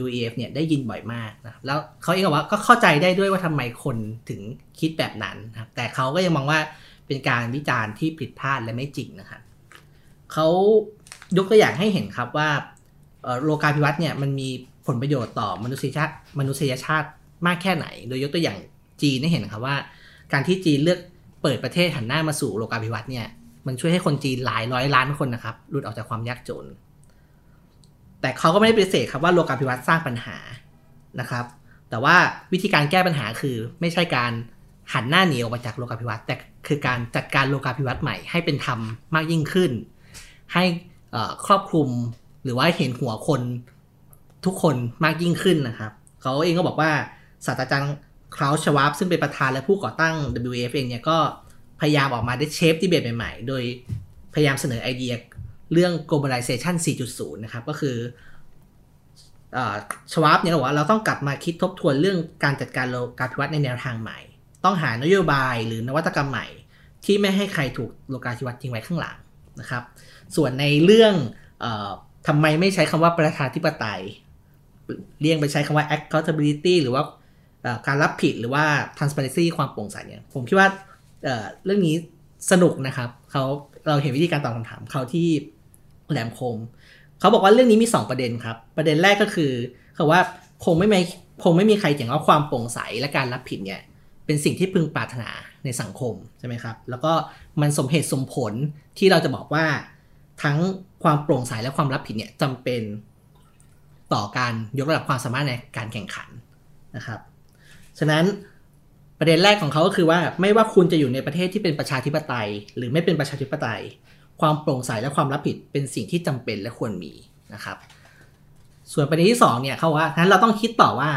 WEF เนี่ยได้ยินบ่อยมากนะแล้วเขาเองบอกว่าก็เข้าใจได้ด้วยว่าทำไมคนถึงคิดแบบนั้นนะครับแต่เขาก็ยังมองว่าเป็นการวิจารณ์ที่ผิดพลาดและไม่จริงนะครับเขายกตัวอย่างให้เห็นครับว่าโลกาภิวัตน์เนี่ยมันมีผลประโยชน์ต่อมนุษยชาติมนุษยชาติมากแค่ไหน โดยยกตัวอย่างจีนได้เห็นครับว่า การที่จีนเลือกเปิดประเทศหันหน้ามาสู่โลกาภิวัตน์เนี่ยมันช่วยให้คนจีนหลายร้อยล้านคนนะครับหลุดออกจากความยากจน แต่เขาก็ไม่ได้ปฏิเสธครับว่าโลกาภิวัตน์สร้างปัญหานะครับ แต่ว่าวิธีการแก้ปัญหาคือไม่ใช่การหันหน้าหนีออกมาจากโลกาภิวัตน์แต่คือการจัดการโลกาภิวัตน์ใหม่ให้เป็นธรรมมากยิ่งขึ้น ให้ครอบคลุมหรือว่าเห็นหัวคนทุกคนมากยิ่งขึ้นนะครับ เขาเองก็บอกว่าศาสตราจารย์เคลาส์ชวาบซึ่งเป็นประธานและผู้ก่อตั้ง WEF เองเนี่ยก็พยายามออกมาได้ shape debate ใหม่ๆ โดยพยายามเสนอไอเดีย เรื่อง globalization 4.0 นะครับ ก็คือชวาร์ปเนี่ยบอกว่าเราต้องกลับมาคิดทบทวนเรื่องการจัดการโลกาภิวัตน์ในแนวทางใหม่ ต้องหานโยบายหรือนวัตกรรมใหม่ ที่ไม่ให้ใครถูกโลกาภิวัตน์ทิ้งไว้ข้างหลังนะครับ ส่วนในเรื่องอทำไมไม่ใช้คำว่าประชาธิปไตยเรียงไปใช้คำว่า accountability หรือว่าการรับผิดหรือว่า transparency ความโปร่งใสเนี่ยผมคิดว่าเรื่องนี้สนุกนะครับเขาเราเห็นวิธีการตอบคำถามเขาที่ แหลมคม เขาบอกว่าเรื่องนี้มี 2 ประเด็นครับ ประเด็นแรกก็คือเขาว่าคงไม่มีคงไม่มีใครเถียงว่าความโปร่งใสและการรับผิดเนี่ยเป็นสิ่งที่พึงปรารถนาในสังคมใช่ไหมครับ แล้วก็มันสมเหตุสมผลที่เราจะบอกว่าทั้งความโปร่งใสและความรับผิดเนี่ยจำเป็นต่อการยกระดับความสามารถในการแข่งขันนะครับ ฉะนั้นประเด็นแรกของเขาก็คือว่าไม่ว่าคุณจะอยู่ในประเทศที่เป็นประชาธิปไตย หรือไม่เป็นประชาธิปไตย ความโปร่งใสและความรับผิดเป็นสิ่งที่จำเป็นและควรมีนะครับ ส่วนประเด็นที่สองเนี่ยเขาว่างั้นเราต้องคิดต่อว่า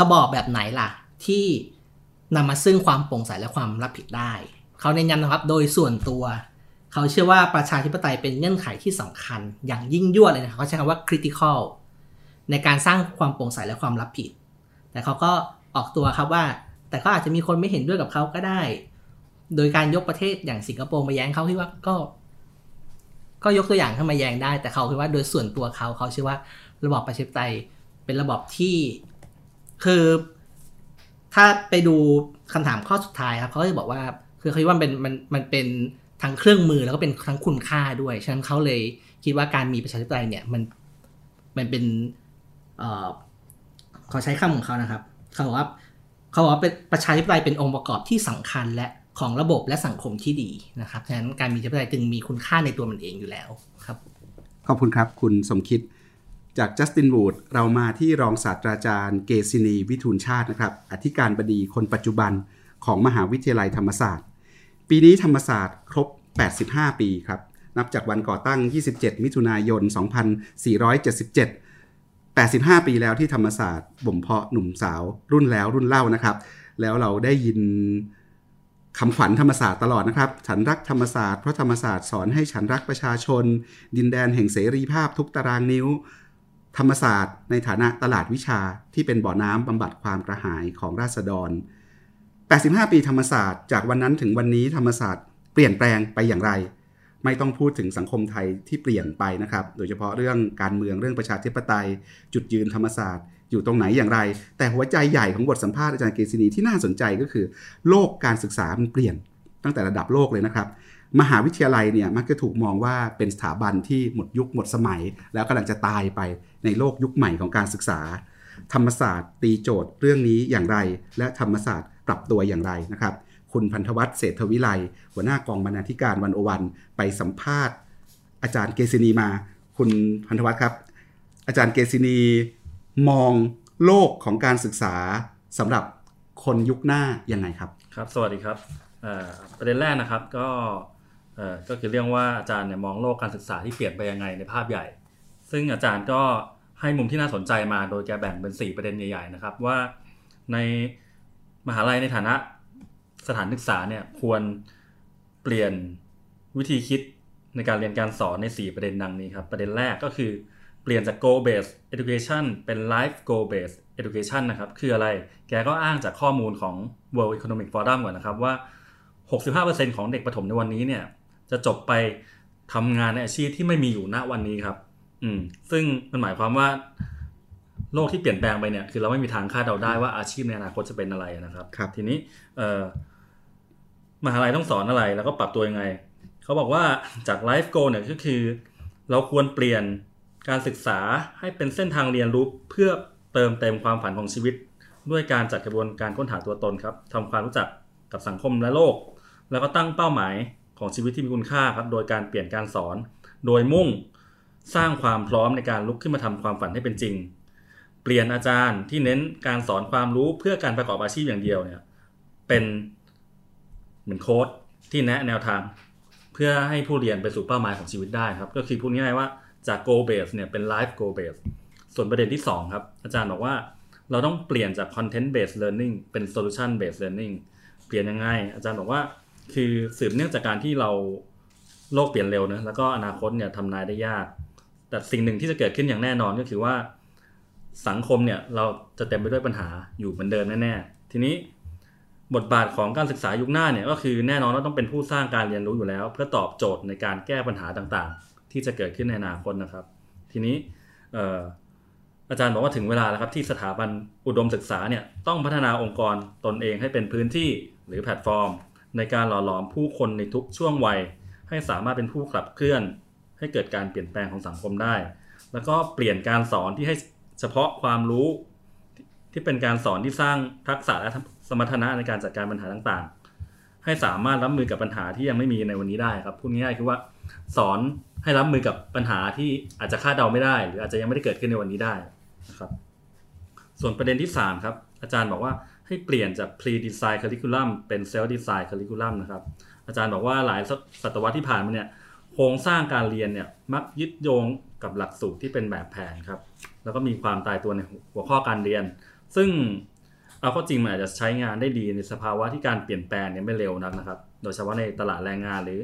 ระบอบแบบไหนล่ะ ที่นำมาซึ่งความโปร่งใสและความรับผิดได้ เขาเน้นย้ำนะครับโดยส่วนตัว เขาเชื่อว่าประชาธิปไตยเป็นเงื่อนไขที่สำคัญ อย่างยิ่งยวดเลยนะเขาใช้คำว่า critical ในการสร้างความโปร่งใสและความรับผิด แต่เขาก็ออกตัวครับว่า แต่ก็อาจจะมีคนไม่เห็นด้วยกับเขาก็ได้ โดยการยกประเทศอย่างสิงคโปร์มาแย้งเขาคิดว่าก็ ก็ยกตัวอย่างขึ้นมาแย้งได้ แต่เขาคิดว่าโดยส่วนตัวเขาเขาเชื่อว่า ระบอบประชาธิปไตยเป็นระบอบที่คือถ้าไปดูคำถามข้อสุดท้ายครับเขาจะบอกว่า คือเขาคิดว่าเป็นมันมันเป็นทั้งเครื่องมือแล้วก็เป็นทั้งคุณค่าด้วยฉะนั้นเขาเลยคิดว่าการมีประชาธิปไตยเนี่ยมันมันเป็นเอ่อขอใช้คำของเขานะครับเขาบอกว่าเขาบอกว่าเป็นประชาธิปไตยเป็นองค์ประกอบที่สำคัญและ ของระบบและสังคมที่ดีนะครับฉะนั้นการมีประชาธิปไตยจึงมีคุณค่าในตัวมันเองอยู่แล้วครับ ขอบคุณครับ คุณสมคิด จากจัสตินวูดเรามาที่รองศาสตราจารย์เกษินีวิทูลชาตินะครับ อธิการบดีคนปัจจุบันของมหาวิทยาลัยธรรมศาสตร์ ปีนี้ธรรมศาสตร์ครบ 85 ปีครับ นับจากวันก่อตั้ง 27 มิถุนายน 2477 85 ปีแล้วที่ธรรมศาสตร์บ่มเพาะหนุ่มสาวรุ่นแล้วรุ่นเล่านะครับ แล้วเราได้ยิน คำขวัญธรรมศาสตร์ตลอดนะครับ ฉันรักธรรมศาสตร์เพราะธรรมศาสตร์สอนให้ฉันรักประชาชน ดินแดนแห่งเสรีภาพทุกตารางนิ้ว ธรรมศาสตร์ในฐานะตลาดวิชาที่เป็นบ่อน้ำบำบัดความกระหายของราษฎร 85 ปีธรรมศาสตร์จากวันนั้นถึงวันนี้ธรรมศาสตร์เปลี่ยนแปลงไปอย่างไร ไม่ต้องพูดถึงสังคมไทยที่เปลี่ยนไปนะครับ โดยเฉพาะเรื่องการเมืองเรื่องประชาธิปไตย จุดยืนธรรมศาสตร์ อยู่ตรงไหนอย่างไร แต่หัวใจใหญ่ของบทสัมภาษณ์อาจารย์เกษณีที่น่าสนใจก็คือ โลกการศึกษามันเปลี่ยนตั้งแต่ระดับโลกเลยนะครับ มหาวิทยาลัยเนี่ยมักจะถูกมองว่าเป็นสถาบันที่หมดยุคหมดสมัย แล้วกำลังจะตายไปในโลกยุคใหม่ของการศึกษา ธรรมศาสตร์ ตีโจทย์เรื่องนี้อย่างไร และธรรมศาสตร์ปรับตัวอย่างไรนะครับ คุณพันธวัฒน์เศรษฐวิไลหัวหน้ากองบรรณาธิการวันโอวันไปสัมภาษณ์ อาจารย์เกษินีมา คุณพันธวัฒน์ครับ อาจารย์เกษินี มองโลกของการศึกษาสำหรับคนยุคหน้ายังไงครับ ครับ สวัสดีครับประเด็นแรกนะครับก็ก็คือเรื่องว่าอาจารย์เนี่ยมองโลกการศึกษาที่เปลี่ยนไปยังไงในภาพใหญ่ ซึ่งอาจารย์ก็ให้มุมที่น่าสนใจมาโดยแกแบ่งเป็น 4 ประเด็นใหญ่ๆนะครับว่าในมหาลัยในฐานะสถานศึกษาเนี่ยควรเปลี่ยนวิธีคิดในการเรียนการสอนใน 4 ประเด็นดังนี้ครับ ประเด็นแรกก็คือ เปลี่ยนจาก goal based education เป็น life goal based education นะครับ คืออะไร แกก็อ้างจากข้อมูลของ World Economic Forum ก่อนนะครับว่า 65%ของเด็กประถมในวันนี้เนี่ย จะจบไปทำงานในอาชีพที่ไม่มีอยู่ณวันนี้ครับ อืม ซึ่งมันหมายความว่า โลกที่เปลี่ยนแปลงไปเนี่ย คือเราไม่มีทางคาดเดาได้ว่าอาชีพในอนาคตจะเป็นอะไรนะครับครับทีนี้เอ่อมหาลัยต้องสอนอะไรแล้วก็ปรับตัวยังไง เขาบอกว่าจากไลฟ์โกเนี่ยก็คือ เราควรเปลี่ยน การศึกษาให้เป็นเส้นทางเรียนรู้เพื่อเติมเต็มความฝันของชีวิต ด้วยการจัดกระบวนการค้นหาตัวตนครับทำความรู้จักกับสังคมและโลก แล้วก็ตั้งเป้าหมายของชีวิตที่มีคุณค่าครับโดยการเปลี่ยนการสอน โดยมุ่งสร้างความพร้อมในการลุกขึ้นมาทำความฝันให้เป็นจริง เปลี่ยนอาจารย์ที่เน้นการสอนความรู้เพื่อการประกอบอาชีพอย่างเดียวเนี่ยเป็นเหมือนโค้ดที่แนะแนวทาง เพื่อให้ผู้เรียนไปสู่เป้าหมายของชีวิตได้ครับ ก็คือพูดง่ายๆว่า จาก goal base เนี่ยเป็น life goal base ส่วนประเด็นที่ 2 ครับ อาจารย์บอกว่าเราต้องเปลี่ยนจาก content based learning เป็น solution based learning เปลี่ยนยังไง อาจารย์บอกว่าคือสืบเนื่องจากการที่เราโลกเปลี่ยนเร็วนะแล้วก็อนาคตเนี่ยทำนายได้ยาก แต่สิ่งหนึ่งที่จะเกิดขึ้นอย่างแน่นอนก็คือว่าสังคมเนี่ยเราจะเต็มไปด้วยปัญหาอยู่เหมือนเดิมแน่ๆทีนี้บทบาทของการศึกษายุคหน้าเนี่ยก็คือแน่นอนว่าต้องเป็นผู้สร้างการเรียนรู้อยู่แล้ว เพื่อตอบโจทย์ในการแก้ปัญหาต่างๆ ที่จะเกิดขึ้นในอนาคตนะครับ ทีนี้อาจารย์บอกว่าถึงเวลาแล้วครับที่สถาบันอุดมศึกษาเนี่ยต้องพัฒนาองค์กรตนเองให้เป็นพื้นที่หรือแพลตฟอร์ม ในการหล่อหลอมผู้คนในทุกช่วงวัย ให้สามารถเป็นผู้ขับเคลื่อน ให้เกิดการเปลี่ยนแปลงของสังคมได้ แล้วก็เปลี่ยนการสอนที่ให้เฉพาะความรู้ที่เป็นการสอนที่สร้างทักษะและสมรรถนะในการจัดการปัญหาต่างๆ ให้สามารถรับมือกับปัญหาที่ยังไม่มีในวันนี้ได้ครับพูดง่ายๆคือว่า สอนให้รับมือกับปัญหาที่อาจจะคาดเดาไม่ได้ หรืออาจจะยังไม่ได้เกิดขึ้นในวันนี้ได้นะครับ ส่วนประเด็นที่ 3 ครับ อาจารย์บอกว่าให้เปลี่ยนจาก pre-design curriculum เป็น self-design curriculum นะครับ อาจารย์บอกว่าหลายศตวรรษที่ผ่านมาเนี่ยโครงสร้างการเรียนเนี่ยมักยึดโยงกับหลักสูตรที่เป็นแบบแผนครับ แล้วก็มีความตายตัวในหัวข้อการเรียน ซึ่ง เอาข้อจริงมันอาจจะใช้งานได้ดีในสภาวะที่การเปลี่ยนแปลงเนี่ยไม่เร็วนักนะครับ โดยเฉพาะในตลาดแรงงานหรือ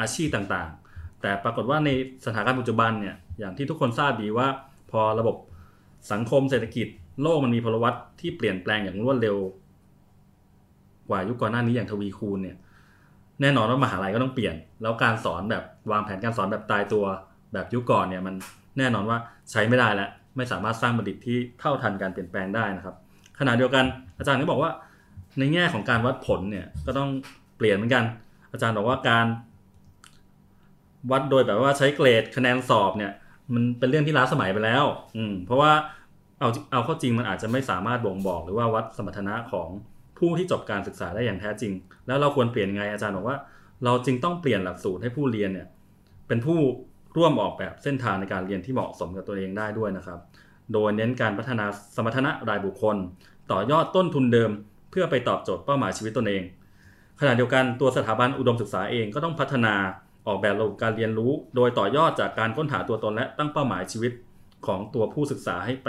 อาชีพต่างๆ แต่ปรากฏว่าในสถานการณ์ปัจจุบันเนี่ยอย่างที่ทุกคนทราบดีว่า พอระบบสังคมเศรษฐกิจโลกมันมีพลวัตที่เปลี่ยนแปลงอย่างรวดเร็ว กว่ายุคก่อนหน้านี้อย่างทวีคูณเนี่ยแน่นอนว่ามหาลัยก็ต้องเปลี่ยน แล้วการสอนแบบวางแผนการสอนแบบตายตัวแบบยุคก่อนเนี่ยมันแน่นอนว่าใช้ไม่ได้แล้วไม่สามารถสร้างบัณฑิตที่เท่าทันการเปลี่ยนแปลงได้นะครับ ขณะเดียวกัน อาจารย์ก็บอกว่าในแง่ของการวัดผลเนี่ยก็ต้องเปลี่ยนเหมือนกัน อาจารย์บอกว่าการวัดโดยแบบว่าใช้เกรดคะแนนสอบเนี่ย มันเป็นเรื่องที่ล้าสมัยไปแล้ว อืมเพราะว่าเอาเอาเข้าจริงมันอาจจะไม่สามารถบ่งบอกหรือว่าวัดสมรรถนะของผู้ที่จบการศึกษาได้อย่างแท้จริง แล้วเราควรเปลี่ยนไงอาจารย์บอกว่า เราจึงต้องเปลี่ยนหลักสูตรให้ผู้เรียนเนี่ย เป็นผู้ร่วมออกแบบเส้นทางในการเรียนที่เหมาะสมกับตัวเองได้ด้วยนะครับ โดยเน้นการพัฒนาสมรรถนะรายบุคคล ต่อยอดต้นทุนเดิม เพื่อไปตอบโจทย์เป้าหมายชีวิตตนเอง ขณะเดียวกันตัวสถาบันอุดมศึกษาเองก็ต้องพัฒนาออกแบบระบบการเรียนรู้ โดยต่อยอดจากการค้นหาตัวตนและตั้งเป้าหมายชีวิตของตัวผู้ศึกษาให้ไป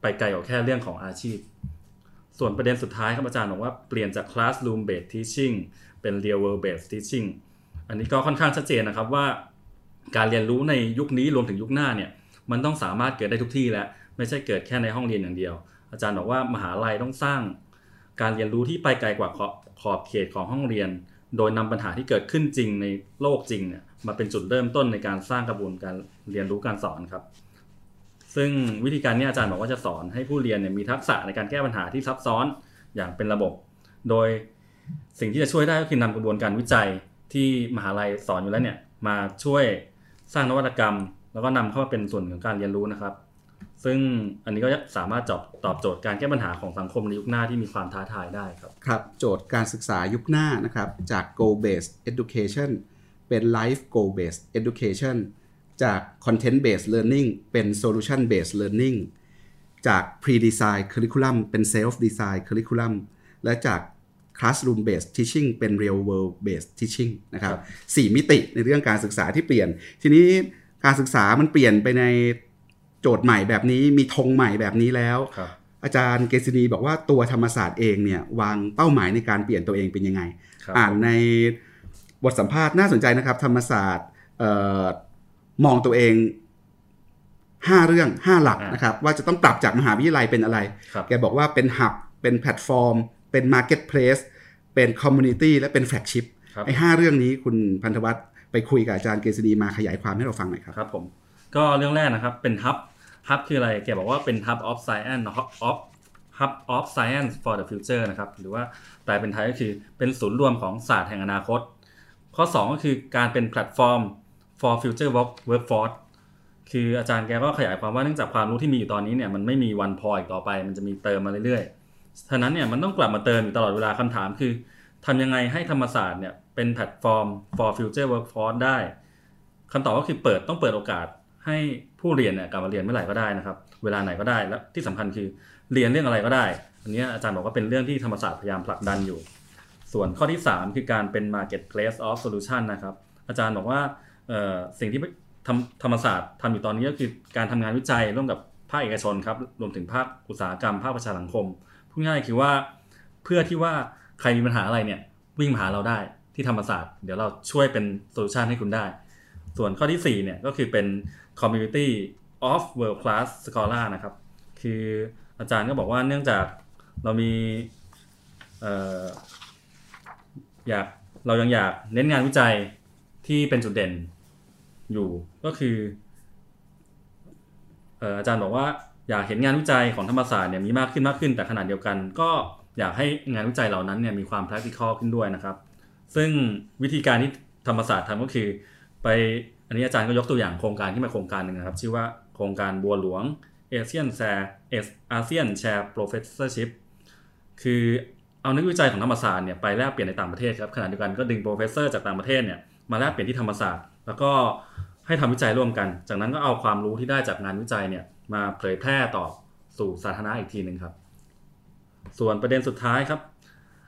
ไปไกลกว่าแค่เรื่องของอาชีพ ส่วนประเด็นสุดท้ายครับอาจารย์บอกว่าเปลี่ยนจาก classroom based teaching เป็น real world based teaching อันนี้ก็ค่อนข้างชัดเจนนะครับว่า การเรียนรู้ในยุคนี้รวมถึงยุคหน้าเนี่ยมันต้องสามารถเกิดได้ทุกที่แล้ว ไม่ใช่เกิดแค่ในห้องเรียนอย่างเดียว อาจารย์บอกว่ามหาลัยต้องสร้างการเรียนรู้ที่ไปไกลกว่าขอบขอบเขตของห้องเรียน โดยนำปัญหาที่เกิดขึ้นจริงในโลกจริงเนี่ยมาเป็นจุดเริ่มต้นในการสร้างกระบวนการเรียนรู้การสอนครับ ซึ่งวิธีการนี้อาจารย์บอกว่าจะสอนให้ผู้เรียนเนี่ยมีทักษะในการแก้ปัญหาที่ซับซ้อนอย่างเป็นระบบ โดยสิ่งที่จะช่วยได้ก็คือนำกระบวนการวิจัยที่มหาลัยสอนอยู่แล้วเนี่ยมาช่วยสร้างนวัตกรรม แล้วก็นำเข้ามาเป็นส่วนของการเรียนรู้นะครับ ซึ่งอันนี้ก็สามารถตอบตอบโจทย์การแก้ปัญหาของสังคมในยุคหน้าที่มีความท้าทายได้ครับ ครับ โจทย์การศึกษายุคหน้านะครับ จาก goal based education เป็น life goal based education จาก content based learning เป็น solution based learning จาก pre-design curriculum เป็น self design curriculum และจาก classroom based teaching เป็น real world based teaching นะครับครับสี่มิติในเรื่องการศึกษาที่เปลี่ยน ทีนี้การศึกษามันเปลี่ยนไปใน โจทย์ใหม่แบบนี้มีธงใหม่แบบนี้แล้วครับอาจารย์เกศินีบอกว่าตัวธรรมศาสตร์เองเนี่ยวางเป้าหมายในการเปลี่ยนตัวเองเป็นยังไงครับอ่านในบทสัมภาษณ์น่าสนใจนะครับ ธรรมศาสตร์เออมองตัวเอง5เรื่อง5หลักอ่านนะครับว่าจะต้องปรับจากมหาวิทยาลัยเป็นอะไรครับแกบอกว่าเป็น hub เป็นแพลตฟอร์ม เป็น marketplace เป็น community และเป็น flagshipครับไอ้ห้าเรื่องนี้คุณพันธวัฒน์ไปคุยกับอาจารย์เกษณีมาขยายความให้เราฟังหน่อยครับครับผมก็เรื่องแรกนะครับเป็น hub hub คืออะไรแกบอกว่าเป็น hub of science of hub of science for the future นะครับ หรือว่าแปลเป็นไทยก็คือเป็นศูนย์รวมของศาสตร์แห่งอนาคต ข้อ 2 ก็คือการเป็นแพลตฟอร์ม for future work workforce คืออาจารย์แกก็ขยายความว่าเนื่องจากความรู้ที่มีอยู่ตอนนี้เนี่ยมันไม่มีวันพออีกต่อไป มันจะมีเติมมาเรื่อยๆฉะนั้นเนี่ยมันต้องกลับมาเติมอยู่ตลอดเวลาคำถามคือทำยังไงให้ธรรมศาสตร์เนี่ยเป็นแพลตฟอร์ม for future workforce ได้คำตอบก็คือเปิดต้องเปิดโอกาส ให้ผู้เรียนเนี่ยกลับมาเรียนเมื่อไหร่ก็ได้นะครับ เวลาไหนก็ได้และที่สำคัญคือเรียนเรื่องอะไรก็ได้ อันนี้อาจารย์บอกว่าเป็นเรื่องที่ธรรมศาสตร์พยายามผลักดันอยู่ ส่วนข้อที่ 3 คือการเป็น marketplace of solution นะครับ อาจารย์บอกว่าสิ่งที่ธรรมธรรมศาสตร์ทำอยู่ตอนนี้ก็คือการทำงานวิจัยร่วมกับภาคเอกชนครับรวมถึงภาคอุตสาหกรรมภาคประชาสังคมพูดง่ายคือว่าเพื่อที่ว่าใครมีปัญหาอะไรเนี่ยวิ่งมาหาเราได้ที่ธรรมศาสตร์ เดี๋ยวเราช่วยเป็นโซลูชันให้คุณได้ ส่วนข้อที่4เนี่ยก็คือเป็น community of world class scholar นะครับ คืออาจารย์ก็บอกว่าเนื่องจากเรามีอยากเรายังอยากเน้นงานวิจัยที่เป็นจุดเด่นอยู่ก็คือเอ่ออาจารย์บอกว่าอยากเห็นงานวิจัยของธรรมศาสตร์เนี่ยมีมากขึ้นมากขึ้น แต่ขนาดเดียวกัน ก็อยากให้งานวิจัยเหล่านั้นเนี่ยมีความ practical ขึ้นด้วยนะครับ ซึ่งวิธีการที่ธรรมศาสตร์ทำก็คือ ไป อันนี้อาจารย์ก็ยกตัวอย่างโครงการที่มาโครงการหนึ่งนะครับ ชื่อว่าโครงการบัวหลวง ASEAN Share ASEAN Share Professorship คือเอานักวิจัยของธรรมศาสตร์เนี่ยไปแลกเปลี่ยนในต่างประเทศครับขณะเดียวกันก็ดึง professor จากต่างประเทศเนี่ยมาแลกเปลี่ยนที่ธรรมศาสตร์ แล้วก็ให้ทำวิจัยร่วมกัน จากนั้นก็เอาความรู้ที่ได้จากงานวิจัยเนี่ยมาเผยแพร่ต่อสู่สาธารณะอีกทีหนึ่งครับ ส่วนประเด็นสุดท้ายครับ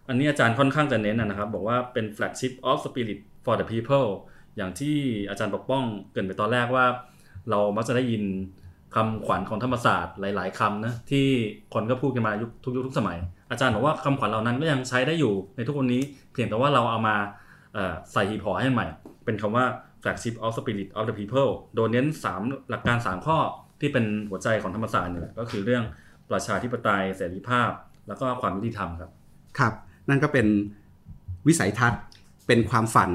อันนี้อาจารย์ค่อนข้างจะเน้นนะครับ บอกว่าเป็น flagship of spirit for the people อย่างที่อาจารย์ปกป้องเกริ่นไปตอนแรกว่า เรามักจะได้ยินคำขวัญของธรรมศาสตร์หลาย ๆคำนะที่คนก็พูดกันมายุคทุกยุคทุกสมัย อาจารย์บอกว่าคำขวัญเหล่านั้นก็ยังใช้ได้อยู่ในทุกวันนี้ เพียงแต่ว่าเราเอามาใส่หีบห่อให้ใหม่ เป็นคำว่า flagship of spirit of the people โดยเน้น 3 หลักการ 3 ข้อที่เป็นหัวใจของธรรมศาสตร์นี่แหละก็คือเรื่องประชาธิปไตยเสรีภาพ แล้วก็ความยุติธรรมครับ ครับ นั่นก็เป็นวิสัยทัศน์เป็นความฝัน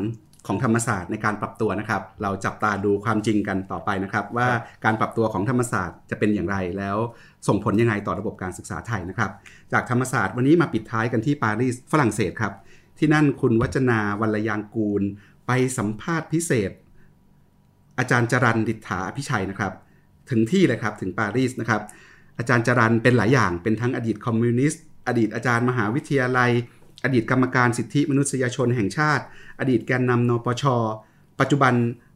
ของธรรมศาสตร์ในการปรับตัวนะครับ เราจับตาดูความจริงกันต่อไปนะครับ ว่าการปรับตัวของธรรมศาสตร์จะเป็นอย่างไรแล้วส่งผลยังไงต่อระบบการศึกษาไทยนะครับ จากธรรมศาสตร์วันนี้มาปิดท้ายกันที่ปารีสฝรั่งเศสครับ ที่นั่นคุณวัจนาวัลยางกูล ไปสัมภาษณ์พิเศษ อาจารย์จรันดิษฐาพิชัยนะครับ ถึงที่เลยครับถึงปารีสนะครับ อาจารย์จรันเป็นหลายอย่างเป็นทั้งอดีตคอมมิวนิสต์อดีตอาจารย์มหาวิทยาลัย อดีตกรรมการสิทธิมนุษยชนแห่งชาติ อดีตแกนนำนปช ปัจจุบัน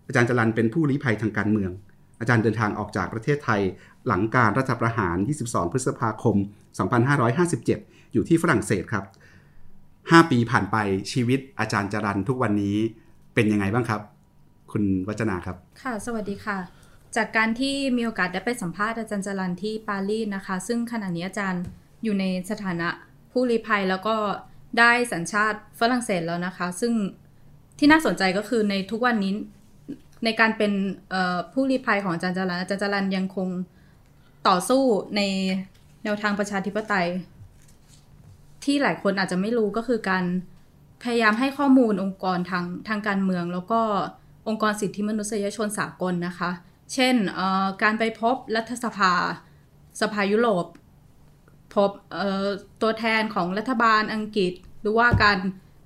อาจารย์จรันเป็นผู้ลี้ภัยทางการเมือง อาจารย์เดินทางออกจากประเทศไทย หลังการรัฐประหาร 22 พฤษภาคม 2557 อยู่ที่ฝรั่งเศสครับ 5 ปีผ่านไปชีวิตอาจารย์จรันทุกวันนี้เป็นยังไงบ้างครับ คุณวัจนาครับ ค่ะ สวัสดีค่ะ จากการที่มีโอกาสได้ไปสัมภาษณ์อาจารย์จรันที่ปารีสนะคะ ซึ่งขณะนี้อาจารย์อยู่ในสถานะผู้ลี้ภัยแล้วก็ ได้สัญชาติฝรั่งเศสแล้วนะคะ ซึ่งที่น่าสนใจก็คือในทุกวันนี้ในการเป็นผู้ลี้ภัยของอาจารย์จรันอาจารย์จรันยังคงต่อสู้ในแนวทางประชาธิปไตย ที่หลายคนอาจจะไม่รู้ก็คือการพยายามให้ข้อมูลองค์กรทางทางการเมือง แล้วก็องค์กรสิทธิมนุษยชนสากลนะคะ เช่นการไปพบรัฐสภาสภายุโรป พบเอ่อตัวแทนของรัฐบาลอังกฤษ หรือว่าการ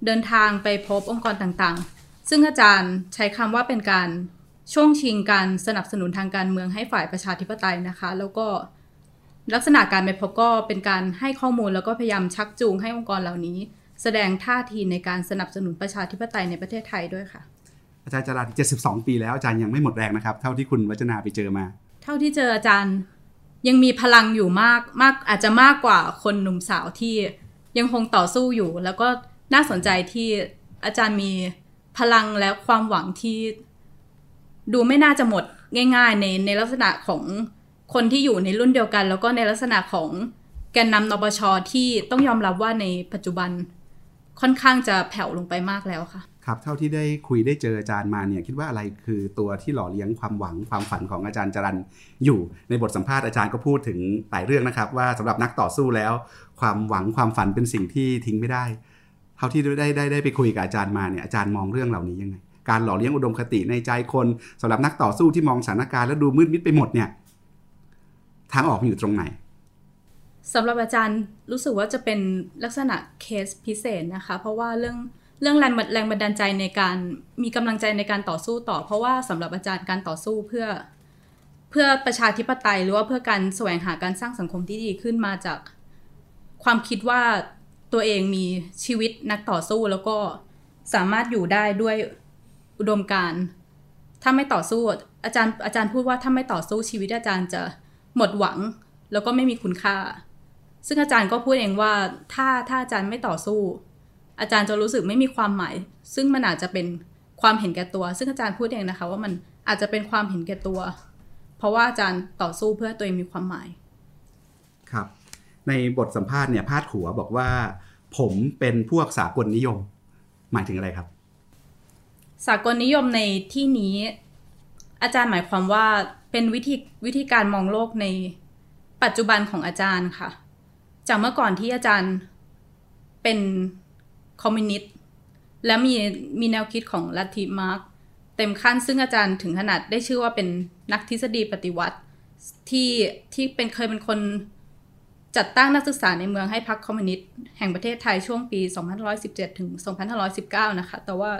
เดินทางไปพบองค์กรต่างๆ ซึ่งอาจารย์ใช้คำว่าเป็นการช่วงชิงการสนับสนุนทางการเมืองให้ฝ่ายประชาธิปไตยนะคะ แล้วก็ลักษณะการไปพบก็เป็นการให้ข้อมูลแล้วก็พยายามชักจูงให้องค์กรเหล่านี้ แสดงท่าทีในการสนับสนุนประชาธิปไตยในประเทศไทยด้วยค่ะ อาจารย์จรัน72 ปีแล้วอาจารย์ยังไม่หมดแรงนะครับ เท่าที่คุณวัจนาไปเจอมา เท่าที่เจออาจารย์ ยังมีพลังอยู่มากมากอาจจะมากกว่าคนหนุ่มสาวที่ยังคงต่อสู้อยู่ แล้วก็น่าสนใจที่อาจารย์มีพลังและความหวังที่ดูไม่น่าจะหมดง่าย ๆ ในในลักษณะของคนที่อยู่ในรุ่นเดียวกัน แล้วก็ในลักษณะของแกนนำนปชที่ต้องยอมรับว่าในปัจจุบันค่อนข้างจะแผ่วลงไปมากแล้วค่ะ ครับเท่าที่ได้คุยได้เจออาจารย์มาเนี่ยคิดว่าอะไรคือตัวที่หล่อเลี้ยงความหวังความฝันของอาจารย์จรันอยู่ในบทสัมภาษณ์อาจารย์ก็พูดถึงหลายเรื่องนะครับ ว่าสำหรับนักต่อสู้แล้ว ความหวังความฝันเป็นสิ่งที่ทิ้งไม่ได้ เท่าที่ได้ได้ได้ไปคุยกับอาจารย์มาเนี่ยอาจารย์มองเรื่องเหล่านี้ยังไงการหล่อเลี้ยงอุดมคติในใจคนสำหรับนักต่อสู้ที่มองสถานการณ์แล้วดูมืดมิดไปหมดเนี่ยทางออกอยู่ตรงไหนสำหรับอาจารย์รู้สึกว่าจะเป็นลักษณะเคสพิเศษนะคะ เพราะว่าเรื่อง เรื่องแรงบันแรงบันดาลใจในการมีกำลังใจในการต่อสู้ต่อ เพราะว่าสำหรับอาจารย์การต่อสู้เพื่อ เพื่อประชาธิปไตยหรือว่าเพื่อการแสวงหาการสร้างสังคมที่ดีขึ้นมาจากความคิดว่าตัวเองมีชีวิตนักต่อสู้แล้วก็สามารถอยู่ได้ด้วยอุดมการถ้าไม่ต่อสู้อาจารย์อาจารย์พูดว่าถ้าไม่ต่อสู้ชีวิตอาจารย์จะหมดหวัง แล้วก็ไม่มีคุณค่า ซึ่งอาจารย์ก็พูดเองว่าถ้าถ้าอาจารย์ไม่ต่อสู้ อาจารย์จะรู้สึกไม่มีความหมาย ซึ่งมันอาจจะเป็นความเห็นแก่ตัว ซึ่งอาจารย์พูดเองนะคะ ว่ามันอาจจะเป็นความเห็นแก่ตัว เพราะว่าอาจารย์ต่อสู้เพื่อตัวเองมีความหมาย ครับ ในบทสัมภาษณ์เนี่ยพาดหัวบอกว่า ผมเป็นพวกสากลนิยม หมายถึงอะไรครับ สากลนิยมในที่นี้ อาจารย์หมายความว่าเป็นวิธีวิธีการมองโลกในปัจจุบันของอาจารย์ค่ะ จากเมื่อก่อนที่อาจารย์เป็น คอมมิวนิสต์และมีมีแนวคิดของลัทธิมาร์กเต็มขั้นซึ่งอาจารย์ถึงขนาดได้ชื่อว่าเป็นนักทฤษฎีปฏิวัติ ที่ที่เป็นเคยเป็นคนจัดตั้งนักศึกษาในเมืองให้พรรคคอมมิวนิสต์แห่งประเทศไทยช่วงปี 2517 ถึง 2519 นะคะ แต่ว่า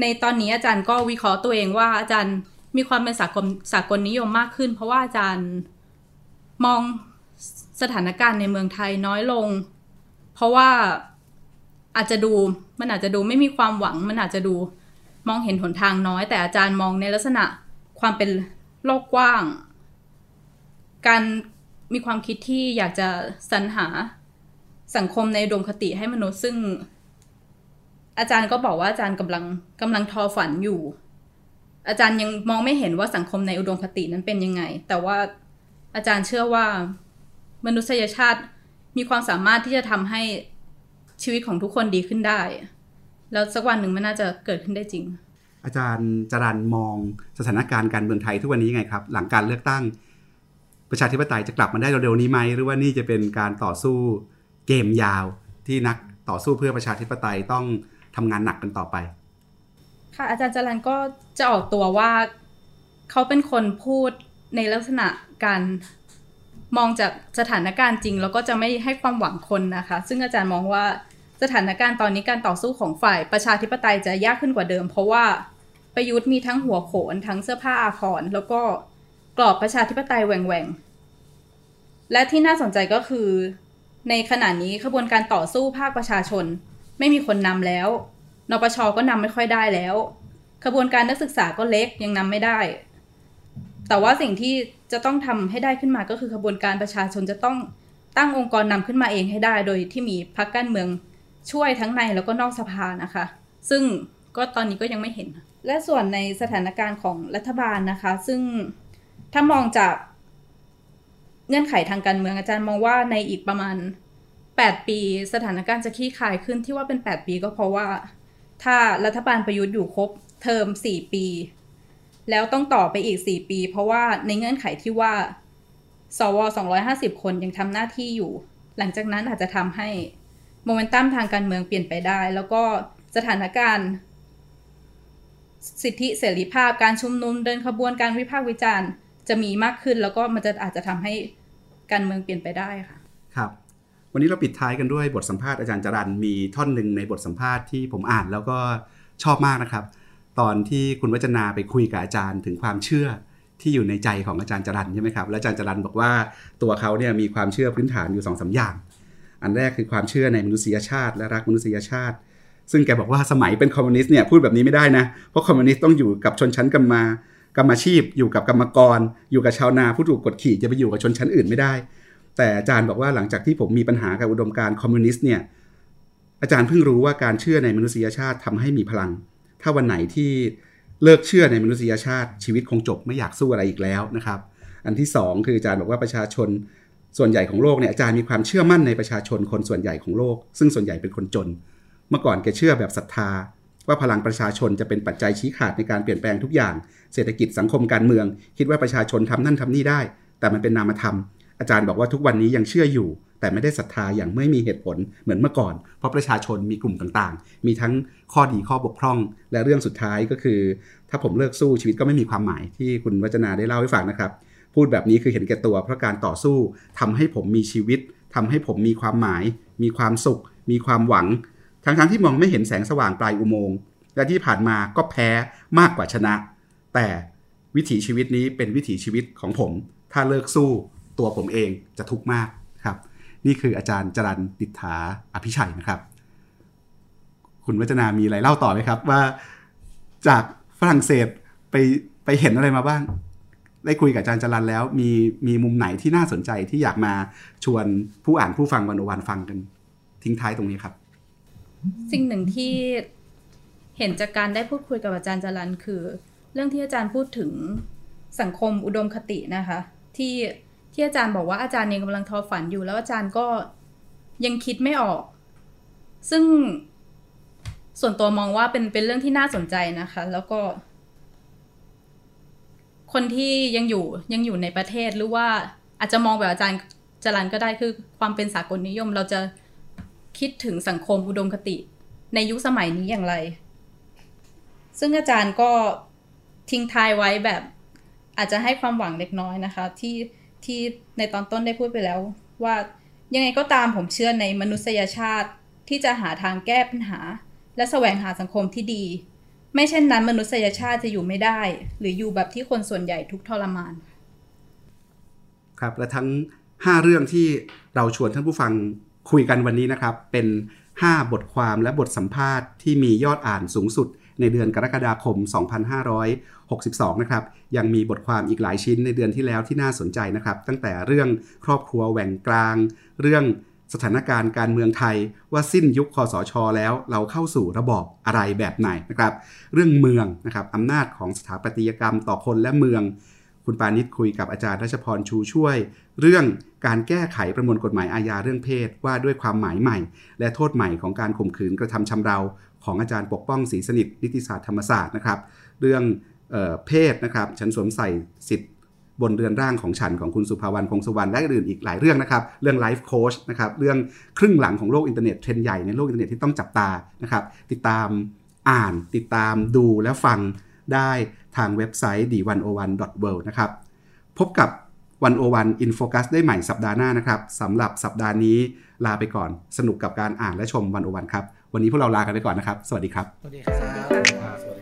ในตอนนี้อาจารย์ก็วิเคราะห์ตัวเองว่าอาจารย์มีความเป็นสากลสากลนิยมมากขึ้น เพราะว่าอาจารย์มองสถานการณ์ในเมืองไทยน้อยลง เพราะว่า อาจจะดูมันอาจจะดูไม่มีความหวัง มันอาจจะดูมองเห็นหนทางน้อย แต่อาจารย์มองในลักษณะความเป็นโลกกว้าง การมีความคิดที่อยากจะสรรหาสังคมในอุดมคติให้มนุษย์ซึ่ง อาจารย์ก็บอกว่าอาจารย์กำลังกำลังทอฝันอยู่ อาจารย์ยังมองไม่เห็นว่าสังคมในอุดมคตินั้นเป็นยังไง แต่ว่าอาจารย์เชื่อว่ามนุษยชาติมีความสามารถที่จะทำให้ ชีวิตของทุกคนดีขึ้นได้ แล้วสักวันหนึ่งมันน่าจะเกิดขึ้นได้จริง อาจารย์จรันมองสถานการณ์การเมืองไทยทุกวันนี้ยังไงครับ หลังการเลือกตั้ง ประชาธิปไตยจะกลับมาได้เร็วๆนี้ไหมหรือว่านี่จะเป็นการต่อสู้เกมยาวที่นักต่อสู้เพื่อประชาธิปไตยต้องทำงานหนักกันต่อไป ค่ะอาจารย์จรันก็จะออกตัวว่าเขาเป็นคนพูดในลักษณะการ มองจากสถานการณ์จริง แล้วก็จะไม่ให้ความหวังคนนะคะ ซึ่งอาจารย์มองว่าสถานการณ์ตอนนี้การต่อสู้ของฝ่ายประชาธิปไตยจะยากขึ้นกว่าเดิม เพราะว่าประยุทธ์มีทั้งหัวโขนทั้งเสื้อผ้าอาภรณ์แล้วก็กรอบประชาธิปไตยแหว่งแหวงๆและที่น่าสนใจก็คือ ในขณะนี้ขบวนการต่อสู้ภาคประชาชน ไม่มีคนนำแล้วนปชก็นำไม่ค่อยได้แล้วขบวนการนักศึกษาก็เล็กยังนำไม่ได้ แต่ว่าสิ่งที่จะต้องทำให้ได้ขึ้นมาก็คือขบวนการประชาชนจะต้องตั้งองค์กรนำขึ้นมาเองให้ได้ โดยที่มีพรรคการเมืองช่วยทั้งในแล้วก็นอกสภานะคะ ซึ่งก็ตอนนี้ก็ยังไม่เห็น และส่วนในสถานการณ์ของรัฐบาลนะคะ ซึ่งถ้ามองจากเงื่อนไขทางการเมืองอาจารย์มองว่าในอีกประมาณ 8 ปีสถานการณ์จะคลี่คลายขึ้นที่ว่าเป็น 8 ปีก็เพราะว่า ถ้ารัฐบาลประยุทธ์อยู่ครบเทอม 4 ปี แล้วต้องต่อไปอีก 4 ปี เพราะว่าในเงื่อนไขที่ว่า สว 250 คนยังทำหน้าที่อยู่ หลังจากนั้นอาจจะทำให้โมเมนตัมทางการเมืองเปลี่ยนไปได้ แล้วก็สถานการณ์ สิทธิเสรีภาพการชุมนุมเดินขบวนการวิพากษ์วิจารณ์จะมีมากขึ้น แล้วก็มันจะอาจจะทำให้การเมืองเปลี่ยนไปได้ค่ะ ครับ วันนี้เราปิดท้ายกันด้วยบทสัมภาษณ์อาจารย์จรันมีท่อนหนึ่งในบทสัมภาษณ์ที่ผมอ่านแล้วก็ชอบมากนะครับ ตอนที่คุณวัจนาไปคุยกับอาจารย์ถึงความเชื่อที่อยู่ในใจของอาจารย์จรันใช่ไหมครับและอาจารย์จรันบอกว่าตัวเขาเนี่ยมีความเชื่อพื้นฐานอยู่สองสาอย่าง อันแรกคือความเชื่อในมนุษยชาติ และรักมนุษยชาติ ซึ่งแกบอกว่าสมัยเป็นคอมมิวนิสต์เนี่ยพูดแบบนี้ไม่ได้นะเพราะคอมมิวนิสต์ต้องอยู่กับชนชั้นกรรมากรรมอาชีพ อยู่กับกรรมกร อยู่กับชาวนาผู้ถูกกดขี่จะไปอยู่กับชนชั้นอื่นไม่ได้ แต่อาจารย์บอกว่าหลังจากที่ผมมีปัญหากับอุดมการณ์คอมมิวนิสต์เนี่ยอาจารย์เพิ่งรู้ว่าการเชื่อในมนุษยชาติทำให้มีพลัง ถ้าวันไหนที่เลิกเชื่อในมนุษยชาติชีวิตคงจบไม่อยากสู้อะไรอีกแล้วนะครับ อันที่สองคืออาจารย์บอกว่าประชาชนส่วนใหญ่ของโลกเนี่ยอาจารย์มีความเชื่อมั่นในประชาชนคนส่วนใหญ่ของโลก ซึ่งส่วนใหญ่เป็นคนจน เมื่อก่อนแกเชื่อแบบศรัทธา ว่าพลังประชาชนจะเป็นปัจจัยชี้ขาดในการเปลี่ยนแปลงทุกอย่าง เศรษฐกิจสังคมการเมือง คิดว่าประชาชนทำนั่นทำนี่ได้ แต่มันเป็นนามธรรม อาจารย์บอกว่าทุกวันนี้ยังเชื่ออยู่ แต่ไม่ได้ศรัทธาอย่างไม่มีเหตุผลเหมือนเมื่อก่อน เพราะประชาชนมีกลุ่มต่างๆ มีทั้งข้อดีข้อบกพร่อง และเรื่องสุดท้ายก็คือ ถ้าผมเลิกสู้ชีวิตก็ไม่มีความหมายที่คุณวัจนาได้เล่าให้ฟังนะครับ พูดแบบนี้คือเห็นแก่ตัว เพราะการต่อสู้ทำให้ผมมีชีวิตทำให้ผมมีความหมาย มีความสุข มีความหวัง ทั้งๆที่มองไม่เห็นแสงสว่างปลายอุโมงค์และที่ผ่านมาก็แพ้มากกว่าชนะ แต่วิถีชีวิตนี้เป็นวิถีชีวิตของผม ถ้าเลิกสู้ตัวผมเองจะทุกข์มาก นี่คืออาจารย์จรันดิษฐาอภิชัยนะครับ คุณวัจนามีอะไรเล่าต่อไหมครับ ว่าจากฝรั่งเศสไปไปเห็นอะไรมาบ้าง ได้คุยกับอาจารย์จรันแล้ว มีมีมุมไหนที่น่าสนใจที่อยากมาชวนผู้อ่านผู้ฟังวันอวันฟังกัน ทิ้งท้ายตรงนี้ครับ สิ่งหนึ่งที่เห็นจากการได้พูดคุยกับอาจารย์จรันคือ เรื่องที่อาจารย์พูดถึงสังคมอุดมคตินะคะ ที่ ที่อาจารย์บอกว่าอาจารย์เองกำลังทอฝันอยู่ แล้วอาจารย์ก็ยังคิดไม่ออก ซึ่งส่วนตัวมองว่าเป็นเป็นเรื่องที่น่าสนใจนะคะ แล้วก็ คนที่ยังอยู่ยังอยู่ในประเทศหรือว่าอาจจะมองแบบอาจารย์จรันก็ได้คือความเป็นสากลนิยม เราจะคิดถึงสังคมอุดมคติ ในยุคสมัยนี้อย่างไร ซึ่งอาจารย์ก็ทิ้งท้ายไว้แบบอาจจะให้ความหวังเล็กน้อยนะคะ ที่ ที่ในตอนต้นได้พูดไปแล้ว ว่ายังไงก็ตามผมเชื่อในมนุษยชาติที่จะหาทางแก้ปัญหา และแสวงหาสังคมที่ดี ไม่เช่นนั้นมนุษยชาติจะอยู่ไม่ได้ หรืออยู่แบบที่คนส่วนใหญ่ทุกทรมาน ครับและทั้ง 5 เรื่องที่เราชวนท่านผู้ฟังคุยกันวันนี้นะครับ เป็น 5 บทความและบทสัมภาษณ์ที่มียอดอ่านสูงสุด ในเดือนกรกฎาคม 2562 นะครับ ยังมีบทความอีกหลายชิ้นในเดือนที่แล้วที่น่าสนใจนะครับ ตั้งแต่เรื่องครอบครัวแหว่งกลาง เรื่องสถานการณ์การเมืองไทยว่าสิ้นยุคคอสชแล้วเราเข้าสู่ระบอบอะไรแบบไหนนะครับ เรื่องเมืองนะครับอำนาจของสถาปัตยกรรมต่อคนและเมือง คุณปานิชคุยกับอาจารย์รัชพรชูช่วย เรื่องการแก้ไขประมวลกฎหมายอาญาเรื่องเพศว่าด้วยความหมายใหม่ และโทษใหม่ของการข่มขืนกระทำชำเรา ของอาจารย์ปกป้องศรีสนิทนิติศาสตร์ธรรมศาสตร์นะครับ เรื่องเออเพศนะครับฉันสวมใส่สิทธิ์บนเรือนร่างของฉันของคุณสุภาวรรณพงศวรรณและอื่นอีกหลายเรื่องนะครับ เรื่อง life coach นะครับเรื่องครึ่งหลังของโลกอินเทอร์เน็ตเทรนด์ใหญ่ในโลกอินเทอร์เน็ตที่ต้องจับตานะครับ ติดตามอ่านติดตามดูและฟังได้ทางเว็บไซต์ the 1 0 1 world นะครับ พบกับ One O One In Focus ได้ใหม่สัปดาห์หน้านะครับสำหรับสัปดาห์นี้ลาไปก่อนสนุกกับการอ่านและชม One O One ครับ วันนี้พวกเราลากันไปก่อนนะครับ สวัสดีครับ สวัสดีครับ